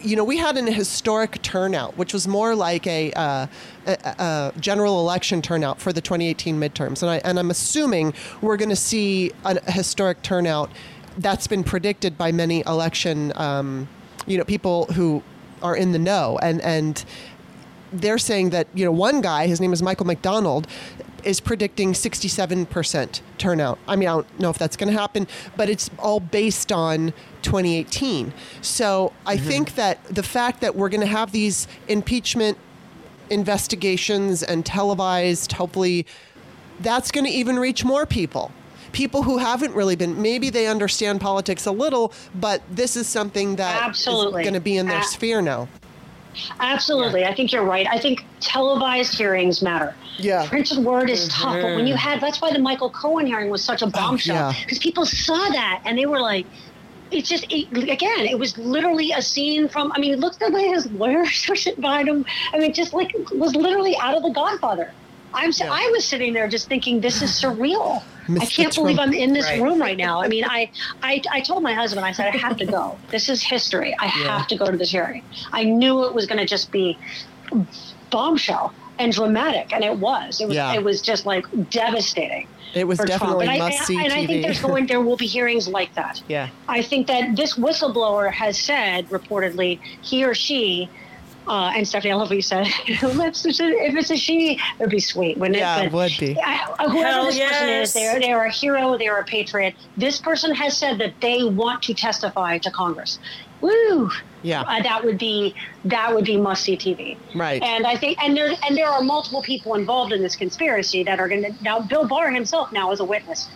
you know, we had an historic turnout, which was more like a, uh, a, a, general election turnout for the 2018 midterms. And, I, and I'm assuming we're going to see a historic turnout that's been predicted by many election, um, you know, people who are in the know. And, and they're saying that, you know, one guy, his name is Michael McDonald, is predicting 67% turnout. I mean, I don't know if that's going to happen, but it's all based on 2018. So I mm-hmm. think that the fact that we're going to have these impeachment investigations and televised, hopefully, that's going to even reach more people. People who haven't really been, maybe they understand politics a little, but this is something that Absolutely. is going to be in their uh, sphere now. Absolutely. Yeah. I think you're right. I think televised hearings matter. Yeah. Printed word is mm-hmm. tough, but when you mm-hmm. had, that's why the Michael Cohen hearing was such a oh, bombshell because yeah. people saw that and they were like, it's just it, again, it was literally a scene from. I mean, look the way his lawyers were sitting behind him. I mean, just like was literally out of The Godfather. I'm. Yeah. I was sitting there just thinking, this is surreal. Mr. I can't Trump. believe I'm in this right. room right now. I mean, I, I, I told my husband, I said, I have to go. This is history. I yeah. have to go to this hearing. I knew it was going to just be bombshell and dramatic, and it was. It was. Yeah. It was just like devastating. It was definitely Trump. must see TV. And I think there's going, there will be hearings like that. Yeah. I think that this whistleblower has said reportedly he or she. Uh, and Stephanie, I love what you said. if it's a she, it would be sweet, wouldn't it? Yeah, it would be. I, whoever Hell this yes. person is, they're, they're a hero, they're a patriot. This person has said that they want to testify to Congress. Woo! Yeah, uh, that would be that would be must see TV. Right. And I think and there and there are multiple people involved in this conspiracy that are going to now. Bill Barr himself now is a witness.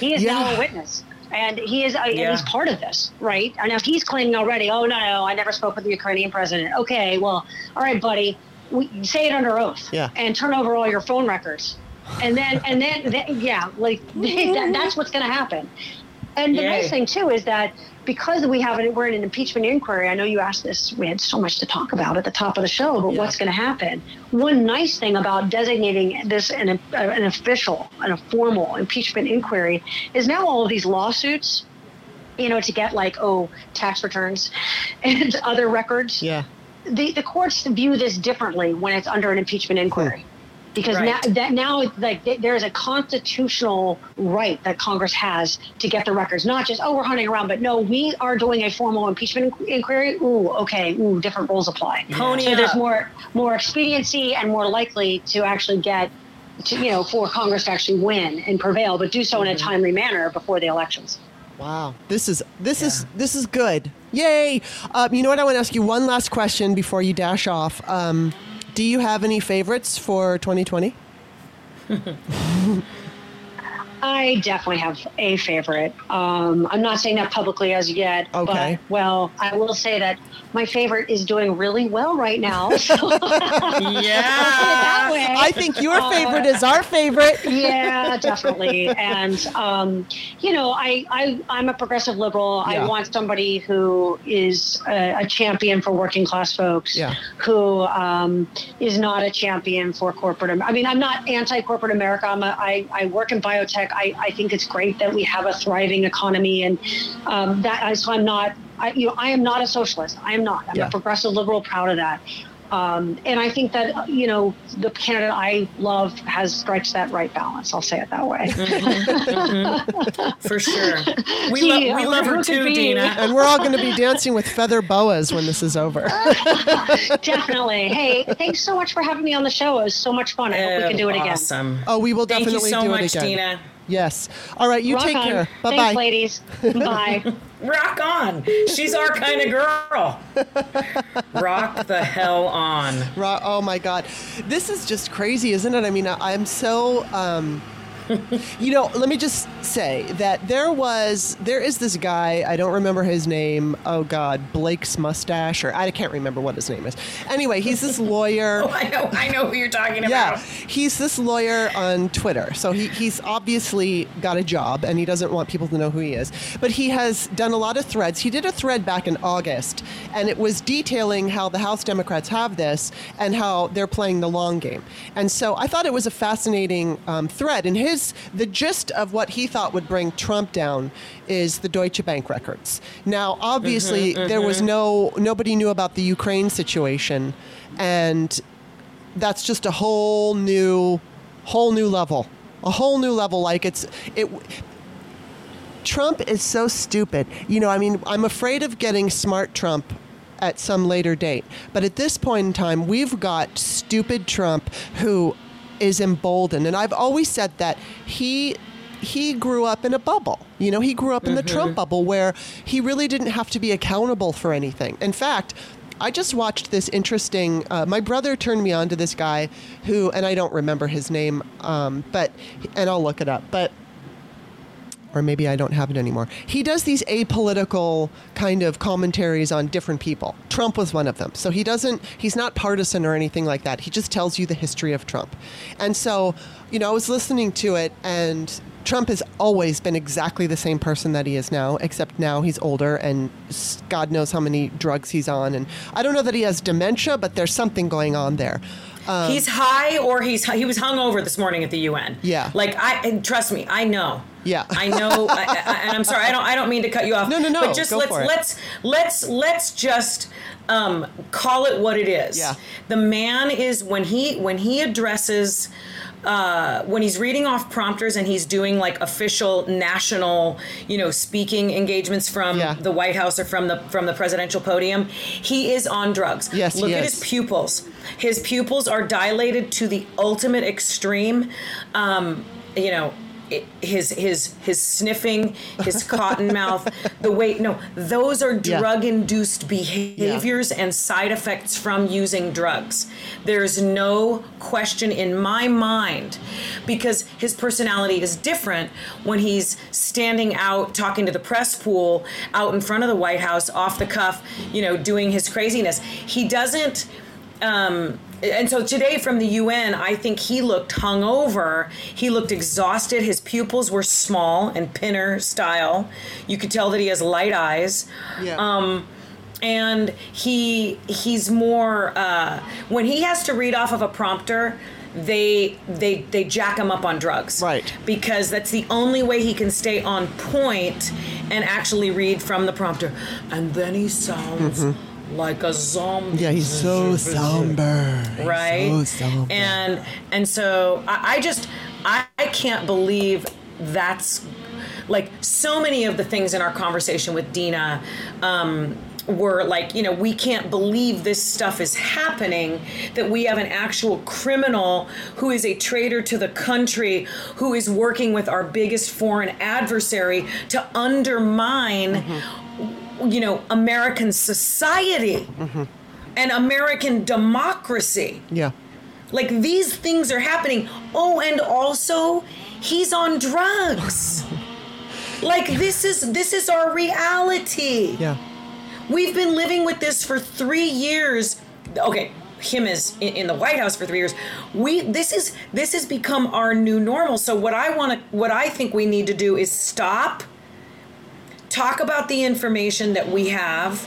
He is yeah. now a witness. And he is, uh, yeah. he's part of this, right? And if he's claiming already, oh no, no, I never spoke with the Ukrainian president. Okay, well, all right, buddy, we, say it under oath, yeah. and turn over all your phone records, and then, and then, then yeah, like that, that's what's going to happen. And the Yay. nice thing too is that because we have an, we're in an impeachment inquiry. I know you asked this. We had so much to talk about at the top of the show, but yeah. what's going to happen? One nice thing about designating this an, an official and a formal impeachment inquiry is now all of these lawsuits, you know, to get like oh tax returns and other records. Yeah. The the courts view this differently when it's under an impeachment inquiry hmm. Because right. now that now like there is a constitutional right that Congress has to get the records, not just oh we're hunting around, but no, we are doing a formal impeachment inquiry. Ooh, okay, ooh, different rules apply. Pony so there's more more expediency and more likely to actually get to you know for Congress to actually win and prevail, but do so mm-hmm. in a mm-hmm. timely manner before the elections. Wow, this is this yeah. is this is good. Yay! Um, you know what? I want to ask you one last question before you dash off. Um, do you have any favorites for 2020? I definitely have a favorite. Um, I'm not saying that publicly as yet. Okay. But, well, I will say that my favorite is doing really well right now. So yeah. I think your uh, favorite uh, is our favorite. yeah, definitely. And um, you know, I, I I'm a progressive liberal. Yeah. I want somebody who is a, a, champion for working class folks. Yeah. Who um, is not a champion for corporate. I mean, I'm not anti corporate America. I'm a, I, I work in biotech. I, I think it's great that we have a thriving economy, and um, that so I'm not. I, you know, I am not a socialist. I am not. I'm yeah. a progressive liberal, proud of that. Um, and I think that you know the candidate I love has stretched that right balance. I'll say it that way. Mm-hmm. Mm-hmm. For sure, we, Gee, lo- we love her too, Dina. And we're all going to be dancing with feather boas when this is over. definitely. Hey, thanks so much for having me on the show. It was so much fun. I hope we can do it again. Awesome. Oh, we will definitely Thank you so do much, it again. Dina. Yes. All right. You Rock take on. care. Bye Thanks, bye. ladies. Bye. Rock on. She's our kind of girl. Rock the hell on. Rock, oh my God. This is just crazy, isn't it? I mean, I'm so. Um, you know, let me just say that there was, there is this guy, I don't remember his name. Oh God, Blake's mustache, or I can't remember what his name is. Anyway, he's this lawyer. oh, I know, I know who you're talking about. Yeah, he's this lawyer on Twitter. So he, he's obviously got a job and he doesn't want people to know who he is. But he has done a lot of threads. He did a thread back in August and it was detailing how the House Democrats have this and how they're playing the long game. And so I thought it was a fascinating um, thread. And his his the gist of what he thought would bring Trump down is the Deutsche Bank records. Now, obviously, mm-hmm, mm-hmm. there was no nobody knew about the Ukraine situation, and that's just a whole new whole new level, a whole new level. Like it's it. Trump is so stupid. You know, I mean, I'm afraid of getting smart Trump at some later date. But at this point in time, we've got stupid Trump who is emboldened. And I've always said that he he grew up in a bubble. You know, he grew up in the mm-hmm. Trump bubble where he really didn't have to be accountable for anything. In fact, I just watched this interesting. Uh, my brother turned me on to this guy who, and I don't remember his name, um, but and I'll look it up. But or maybe I don't have it anymore. He does these apolitical kind of commentaries on different people. Trump was one of them. So he doesn't, he's not partisan or anything like that. He just tells you the history of Trump. And so, you know, I was listening to it and Trump has always been exactly the same person that he is now, except now he's older and God knows how many drugs he's on. And I don't know that he has dementia, but there's something going on there. Um, he's high, or he's he was hungover this morning at the UN. Yeah, like I trust me, I know. Yeah, I know, I, I, and I'm sorry, I don't I don't mean to cut you off. No, no, no. But just Go let's let's let's let's just um, call it what it is. Yeah. The man is when he when he addresses uh, when he's reading off prompters and he's doing like official national, you know, speaking engagements from Yeah. the White House or from the from the presidential podium, he is on drugs. Yes, look at is. his pupils. His pupils are dilated to the ultimate extreme. Um, you know. His his his sniffing, his cotton mouth, the way no, those are drug induced behaviors and side effects from using drugs. There's no question in my mind because his personality is different when he's standing out talking to the press pool out in front of the White House off the cuff, you know, doing his craziness. He doesn't um, and so today from the UN, I think he looked hungover. He looked exhausted. His pupils were small and pinner style. You could tell that he has light eyes. Yeah. Um, and he he's more uh, when he has to read off of a prompter. They they they jack him up on drugs, Right. Because that's the only way he can stay on point and actually read from the prompter. And then he sounds like a zombie Mm-hmm. yeah, he's so somber. Right So somber. and and so I, I just I, I can't believe that's like so many of the things in our conversation with dina um, were like you know we can't believe this stuff is happening that we have an actual criminal who is a traitor to the country who is working with our biggest foreign adversary to undermine you know american society mm-hmm. and American democracy. yeah. Like these things are happening. Oh, and also he's on drugs. like this is this is our reality. Yeah. We've been living with this for 3 years. Okay, him as in, in the White House for 3 years. We this is this has become our new normal. So what I want to what I think we need to do is stop talk about the information that we have,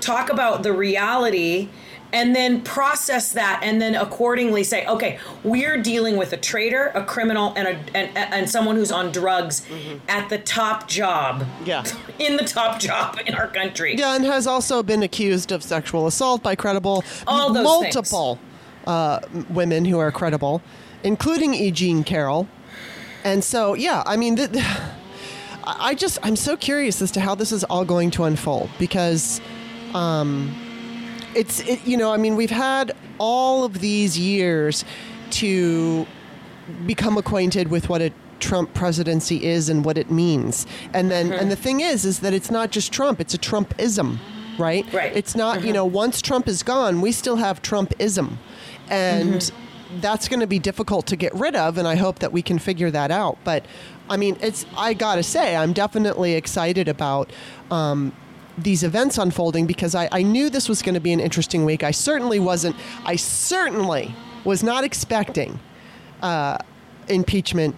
talk about the reality, and then process that, and then accordingly say, okay, we're dealing with a traitor, a criminal, and a and, and someone who's on drugs at the top job. Yeah. In the top job in our country. Yeah, and has also been accused of sexual assault by credible All those multiple uh, women who are credible, including E. Jean Carroll. And so, yeah, I mean, th- th- I just I'm so curious as to how this is all going to unfold because, um, it's it, you know I mean we've had all of these years to become acquainted with what a Trump presidency is and what it means. And then mm-hmm. and the thing is is that it's not just Trump, it's a Trumpism, right? Right. It's not, you mm-hmm. know, once Trump is gone, we still have Trumpism. And mm-hmm. That's going to be difficult to get rid of and I hope that we can figure that out. But I mean, it's I got to say I'm definitely excited about um, these events unfolding because I, I knew this was going to be an interesting week. I certainly wasn't I certainly was not expecting uh, impeachment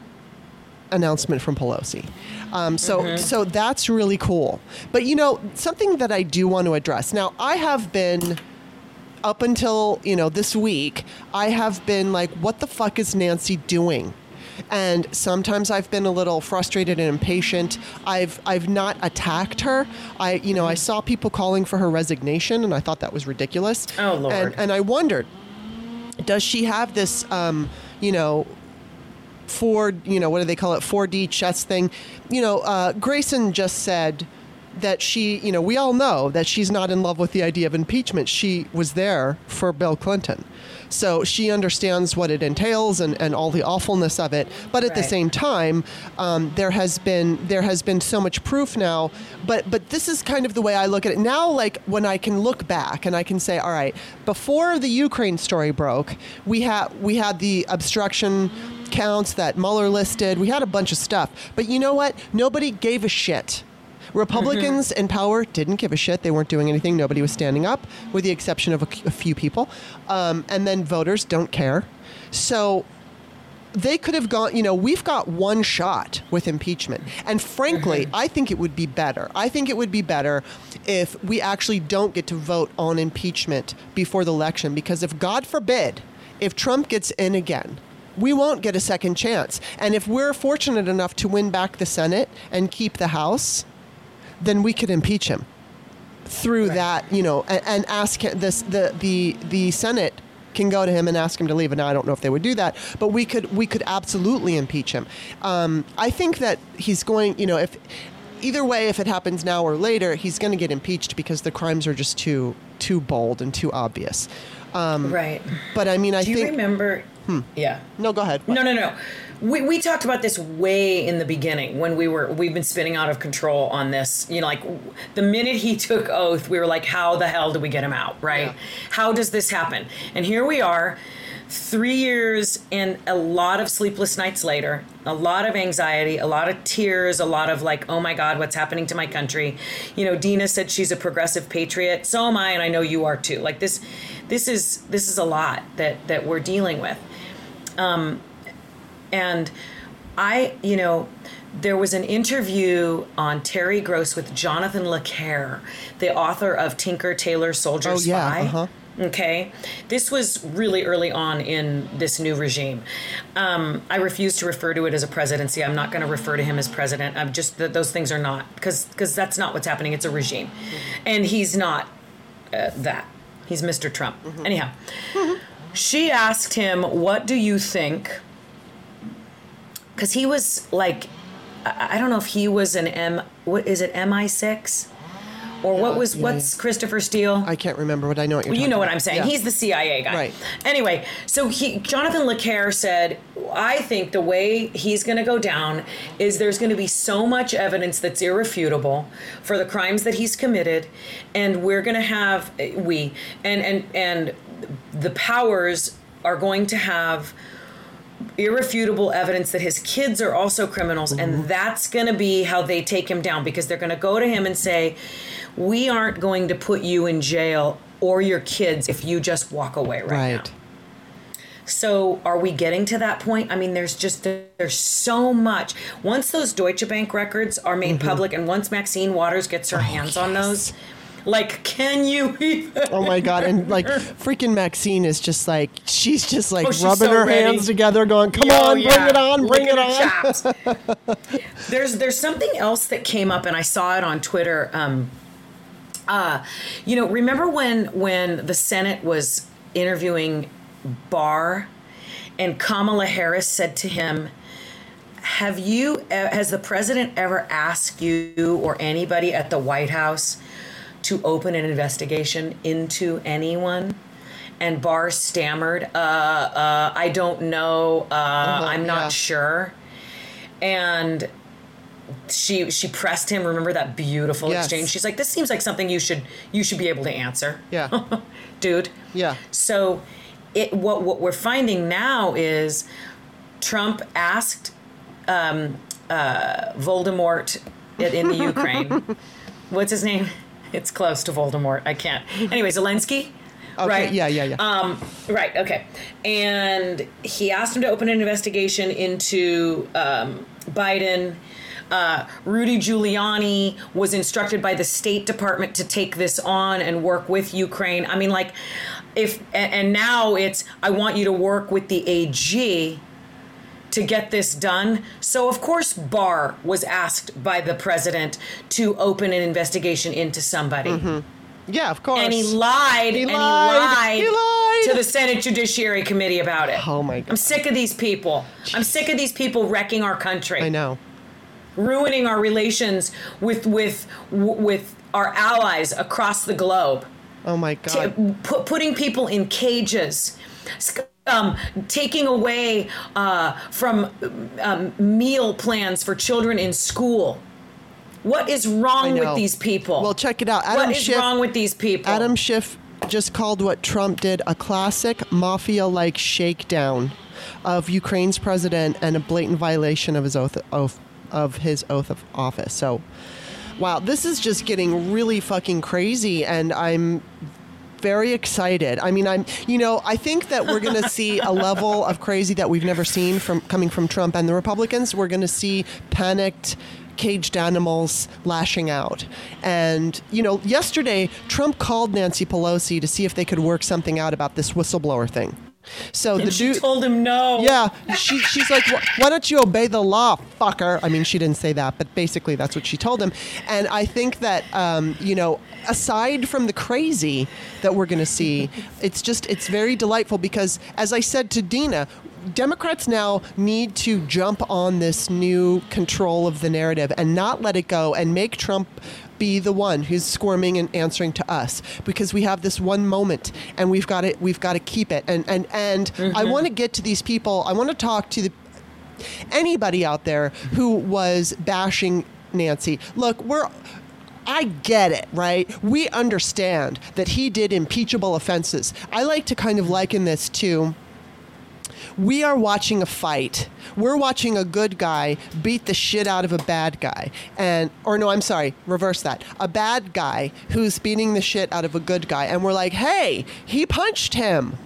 announcement from Pelosi. Um, so so that's really cool. But you know something that I do want to address. Now I have been up until you know this week. I have been like, what the fuck is Nancy doing? And sometimes I've been a little frustrated and impatient. I've I've not attacked her. I you know I saw people calling for her resignation, and I thought that was ridiculous. Oh, Lord. And and I wondered, does she have this um, you know four, you know, what do they call it, 4D chess thing. You know, uh, Grayson just said that she, you know, we all know that she's not in love with the idea of impeachment. She was there for Bill Clinton. So she understands what it entails and, and all the awfulness of it. But at the same time, um, there has been there has been so much proof now. But but this is kind of the way I look at it now. Like when I can look back and I can say, all right, before the Ukraine story broke, we had we had the obstruction counts that Mueller listed. We had a bunch of stuff. But you know what? Nobody gave a shit. Republicans in power didn't give a shit. They weren't doing anything. Nobody was standing up, with the exception of a, a few people. Um, and then voters don't care. So, they could have gone, you know, we've got one shot with impeachment. And frankly, I think it would be better. I think it would be better if we actually don't get to vote on impeachment before the election because if God forbid, if Trump gets in again, we won't get a second chance. And if we're fortunate enough to win back the Senate and keep the House, then we could impeach him through that, you know, and, and ask him, this the the the Senate can go to him and ask him to leave. And I don't know if they would do that, but we could we could absolutely impeach him. Um, I think that he's going, you know, if either way, if it happens now or later, he's going to get impeached because the crimes are just too too bold and too obvious. Um, right. But I mean, I Do you think remember? Yeah. no. Go ahead. No, no, no. We, we talked about this way in the beginning when we were we've been spinning out of control on this. You know, like the minute he took oath, we were like, how the hell do we get him out? Right? Yeah. How does this happen? And here we are, three years and a lot of sleepless nights later, a lot of anxiety, a lot of tears, a lot of like, oh my God, what's happening to my country? You know, Dina said she's a progressive patriot. So am I, and I know you are too. Like this, this is this is a lot that that we're dealing with. Um, And I, you know, there was an interview on Terry Gross with Jonathan le Carré, the author of Tinker Tailor Soldier Oh, yeah, Spy. uh-huh. Okay, this was really early on in this new regime. Um, I refuse to refer to it as a presidency. I'm not going to refer to him as president. I'm just that those things are not because because that's not what's happening. It's a regime, and he's not uh, that. He's Mr. Trump. Anyhow, she asked him, "What do you think?" Because he was like, I I don't know if he was an M. What is it? MI six, or what was yeah, what's Christopher Steele? I can't remember, but I know what you're. Well, you know what about. I'm saying. Yeah. He's the CIA guy. Right. Anyway, so he Jonathan le Carré said, I think the way he's going to go down is there's going to be so much evidence that's irrefutable for the crimes that he's committed, and we're going to have we and and and the powers are going to have irrefutable evidence that his kids are also criminals Mm-hmm. and that's going to be how they take him down because they're going to go to him and say we aren't going to put you in jail or your kids if you just walk away right, Right. now so are we getting to that point i mean there's just there's so much once those deutsche bank records are made public and once maxine waters gets her hands on Mm-hmm. Oh, yes. those like can you even Oh my god! And like freaking Maxine is just like she's just like Oh, she's rubbing so her ready. hands together, going, "Come Yo, on, bring it on, bring it on." there's there's something else that came up, and I saw it on Twitter. Um, uh, you know, remember when when the Senate was interviewing Barr, and Kamala Harris said to him, "Have you? Has the president ever asked you or anybody at the White House to open an investigation into anyone?" And Barr stammered, uh, uh, I don't know, uh, I'm not yeah. sure. And she she pressed him. Remember that beautiful Yes. exchange? She's like, "This seems like something you should you should be able to answer." Yeah. dude. Yeah. So, it what what we're finding now is Trump asked um, uh, Voldemort in the Ukraine. What's his name? It's close to Voldemort. I can't. Anyway, Zelensky. Okay, Right. yeah, yeah, yeah. Um, right. Okay. And he asked him to open an investigation into um, Biden. Uh, Rudy Giuliani was instructed by the State Department to take this on and work with Ukraine. I mean, like, if and, and now it's I want you to work with the AG to get this done. So of course Barr was asked by the president to open an investigation into somebody. Mm-hmm. yeah, of course. And he lied, He and lied. he lied, He lied. to the Senate Judiciary Committee about it. Oh my God. I'm sick of these people. I'm sick of these people wrecking our country, I know. ruining our relations with with with our allies across the globe Oh my god. pu- putting people in cages, um, taking away uh, from um, meal plans for children in school. What is wrong with these people? Well, check it out. Adam what is Schiff. wrong with these people? Adam Schiff just called what Trump did a classic mafia-like shakedown of Ukraine's president and a blatant violation of his oath, oath of his oath of office. So, wow, this is just getting really fucking crazy, and I'm very excited. I mean, I'm, you know, I think that we're going to see a level of crazy that we've never seen from coming from Trump and the Republicans. We're going to see panicked caged animals lashing out. And, you know, yesterday, Trump called Nancy Pelosi to see if they could work something out about this whistleblower thing. So And the she dude told him no. yeah, she, she's like, why don't you obey the law, fucker? I mean, she didn't say that, but basically that's what she told him. And I think that, um, you know, aside from the crazy that we're going to see, it's just, it's very delightful because, as I said to Dina, Democrats now need to jump on this new control of the narrative and not let it go and make Trump be the one who's squirming and answering to us because we have this one moment and we've got it we've got to keep it. And and and I mm-hmm. want to get to these people I want to talk to the anybody out there who was bashing Nancy. Look we're I get it, right? We understand that he did impeachable offenses. I like to kind of liken this to we are watching a fight. We're watching a good guy beat the shit out of a bad guy. And or no, I'm sorry, reverse that. A bad guy who's beating the shit out of a good guy and we're like, "Hey, he punched him."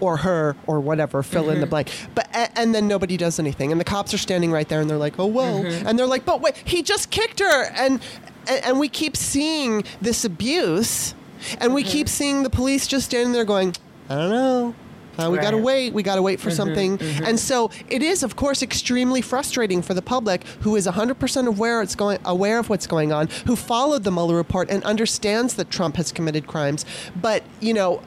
Or her, or whatever, fill in the mm-hmm. blank. But and then nobody does anything, and the cops are standing right there, and they're like, "Oh well," mm-hmm. and they're like, "But wait, he just kicked her," and and, and we keep seeing this abuse, and we keep mm-hmm. seeing the police just standing there going, "I don't know, uh, we got to wait. We got to wait for mm-hmm. something. Mm-hmm. And so it is, of course, extremely frustrating for the public who is 100% aware it's going aware of what's going on, who followed the Mueller report and understands that Trump has committed crimes. But you know,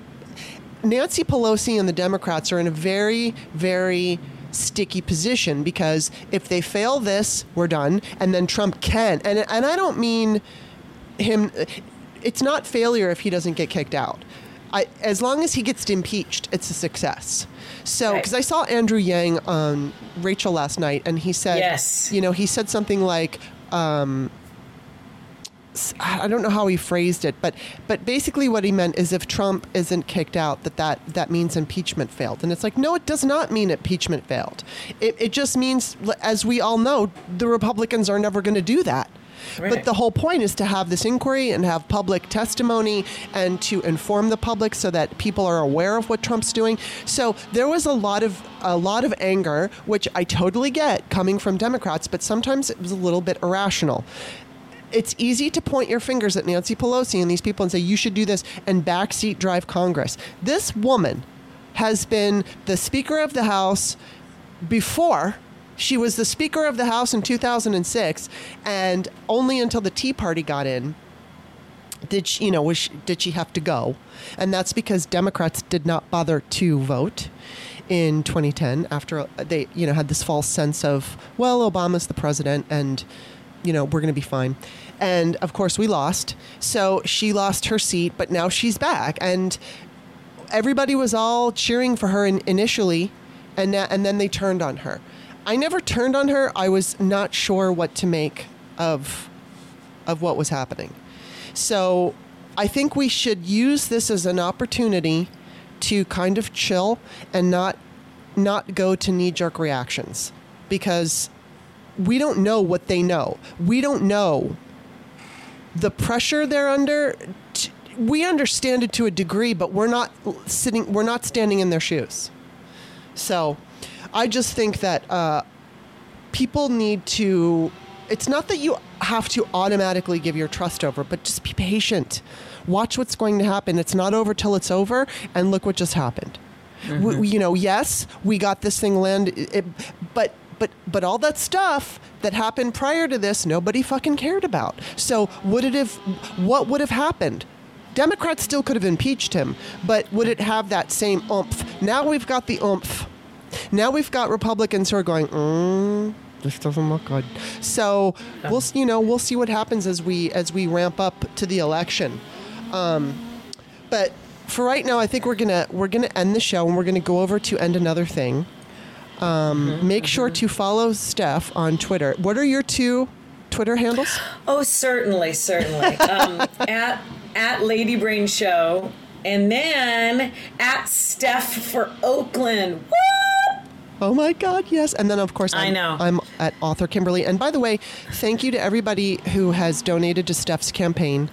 Nancy Pelosi and the Democrats are in a very, very sticky position because if they fail this, we're done, and then Trump can. And and I don't mean him. It's not failure if he doesn't get kicked out. I, as long as he gets impeached, it's a success. So, Right. because I saw Andrew Yang on Rachel last night, and he said, Yes. you know, he said something like, um, I don't know how he phrased it, but but basically what he meant is if Trump isn't kicked out, that that, that means impeachment failed. And it's like, no, it does not mean impeachment failed. It, it just means, as we all know, the Republicans are never going to do that. But the whole point is to have this inquiry and have public testimony and to inform the public so that people are aware of what Trump's doing. So there was a lot of a lot of anger, which I totally get coming from Democrats, but sometimes it was a little bit irrational it's easy to point your fingers at Nancy Pelosi and these people and say you should do this and backseat drive Congress. This woman has been the Speaker of the House before. She was the Speaker of the House in 2006, and only until the Tea Party got in did she, you know, was she, did she have to go? And that's because Democrats did not bother to vote in 2010 after they, you know, had this false sense of, well, Obama's the president and, you know, we're going to be fine. And of course, we lost. So she lost her seat, but now she's back. And everybody was all cheering for her in, initially, and, and then they turned on her. I never turned on her. I was not sure what to make of of what was happening. So I think we should use this as an opportunity to kind of chill and not not go to knee jerk reactions because we don't know what they know. We don't know the pressure they're under. We understand it to a degree, but we're not sitting. We're not standing in their shoes. So, I just think that uh, people need to. It's not that you have to automatically give your trust over, but just be patient. Watch what's going to happen. It's not over till it's over, and look what just happened. We- We, you know, yes, we got this thing land, it, but but but all that stuff that happened prior to this, nobody fucking cared about. So would it have? What would have happened? Democrats still could have impeached him, but would it have that same oomph? Now we've got the oomph. Now we've got Republicans who are going, mm, this doesn't look good. So we'll you know we'll see what happens as we as we ramp up to the election. Um, but for right now, I think we're gonna we're gonna end the show and we're gonna go over to end another thing. Um, make sure to follow Steph on Twitter. What are your two Twitter handles? Oh, certainly, certainly. um, at at Lady Brain Show, and then at Steph for Oakland. What? Oh my God, yes. And then, of course, I I'm, know. I'm at author Kimberly. And by the way, thank you to everybody who has donated to Steph's campaign.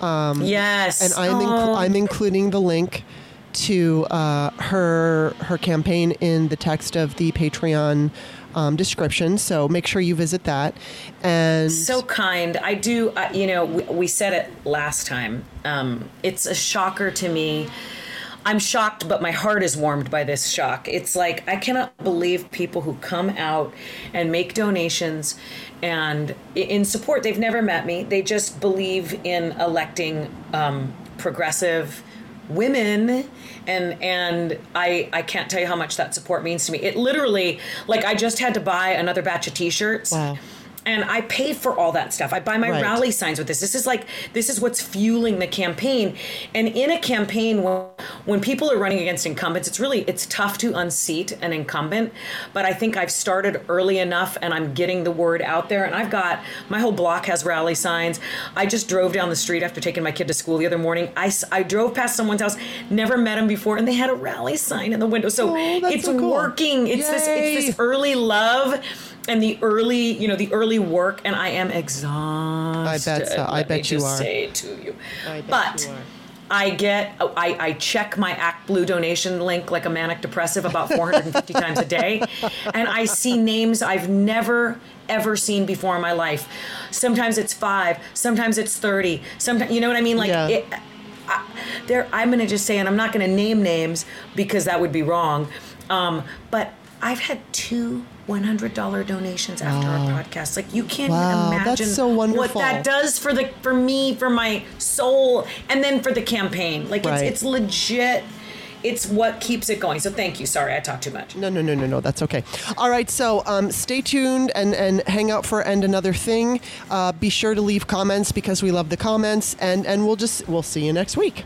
yes. and I'm Oh. I'm including the link to uh, her her campaign in the text of the Patreon um, description. So make sure you visit that. And so kind. I do. Uh, you know, we, we said it last time. Um, it's a shocker to me. I'm shocked, but my heart is warmed by this shock. It's like I cannot believe people who come out and make donations and in support. They've never met me. They just believe in electing um, progressive women and and I I can't tell you how much that support means to me. It literally like I just had to buy another batch of t-shirts. Wow. And I pay for all that stuff. I buy my Right. rally signs with this. This is like this is what's fueling the campaign. And in a campaign when, when people are running against incumbents, it's really it's tough to unseat an incumbent. But I think I've started early enough, and I'm getting the word out there. And I've got my whole block has rally signs. I just drove down the street after taking my kid to school the other morning. I, I drove past someone's house, never met him before, and they had a rally sign in the window. So Oh, it's so cool. working. It's this it's this early love and the early you know the early work and i am exhausted I bet so. I let bet me you just are. say to you I bet but you are. I get, I, I check my ActBlue donation link like a manic depressive about 450 times a day, and I see names I've never ever seen before in my life. Sometimes it's five, sometimes it's 30, sometimes, you know what I mean? Like, Yeah. it, I, there, I'm going to just say, and I'm not going to name names because that would be wrong, um, but I've had two $100 donations after our podcast. Like you can't Wow, imagine so what that does for the for me, for my soul, and then for the campaign. Like Right. it's it's legit. It's what keeps it going. So thank you. Sorry, I talked too much. No, no, no, no, no. That's okay. All right. So um, stay tuned and, and hang out for and another thing. Uh, be sure to leave comments because we love the comments, and and we'll just we'll see you next week.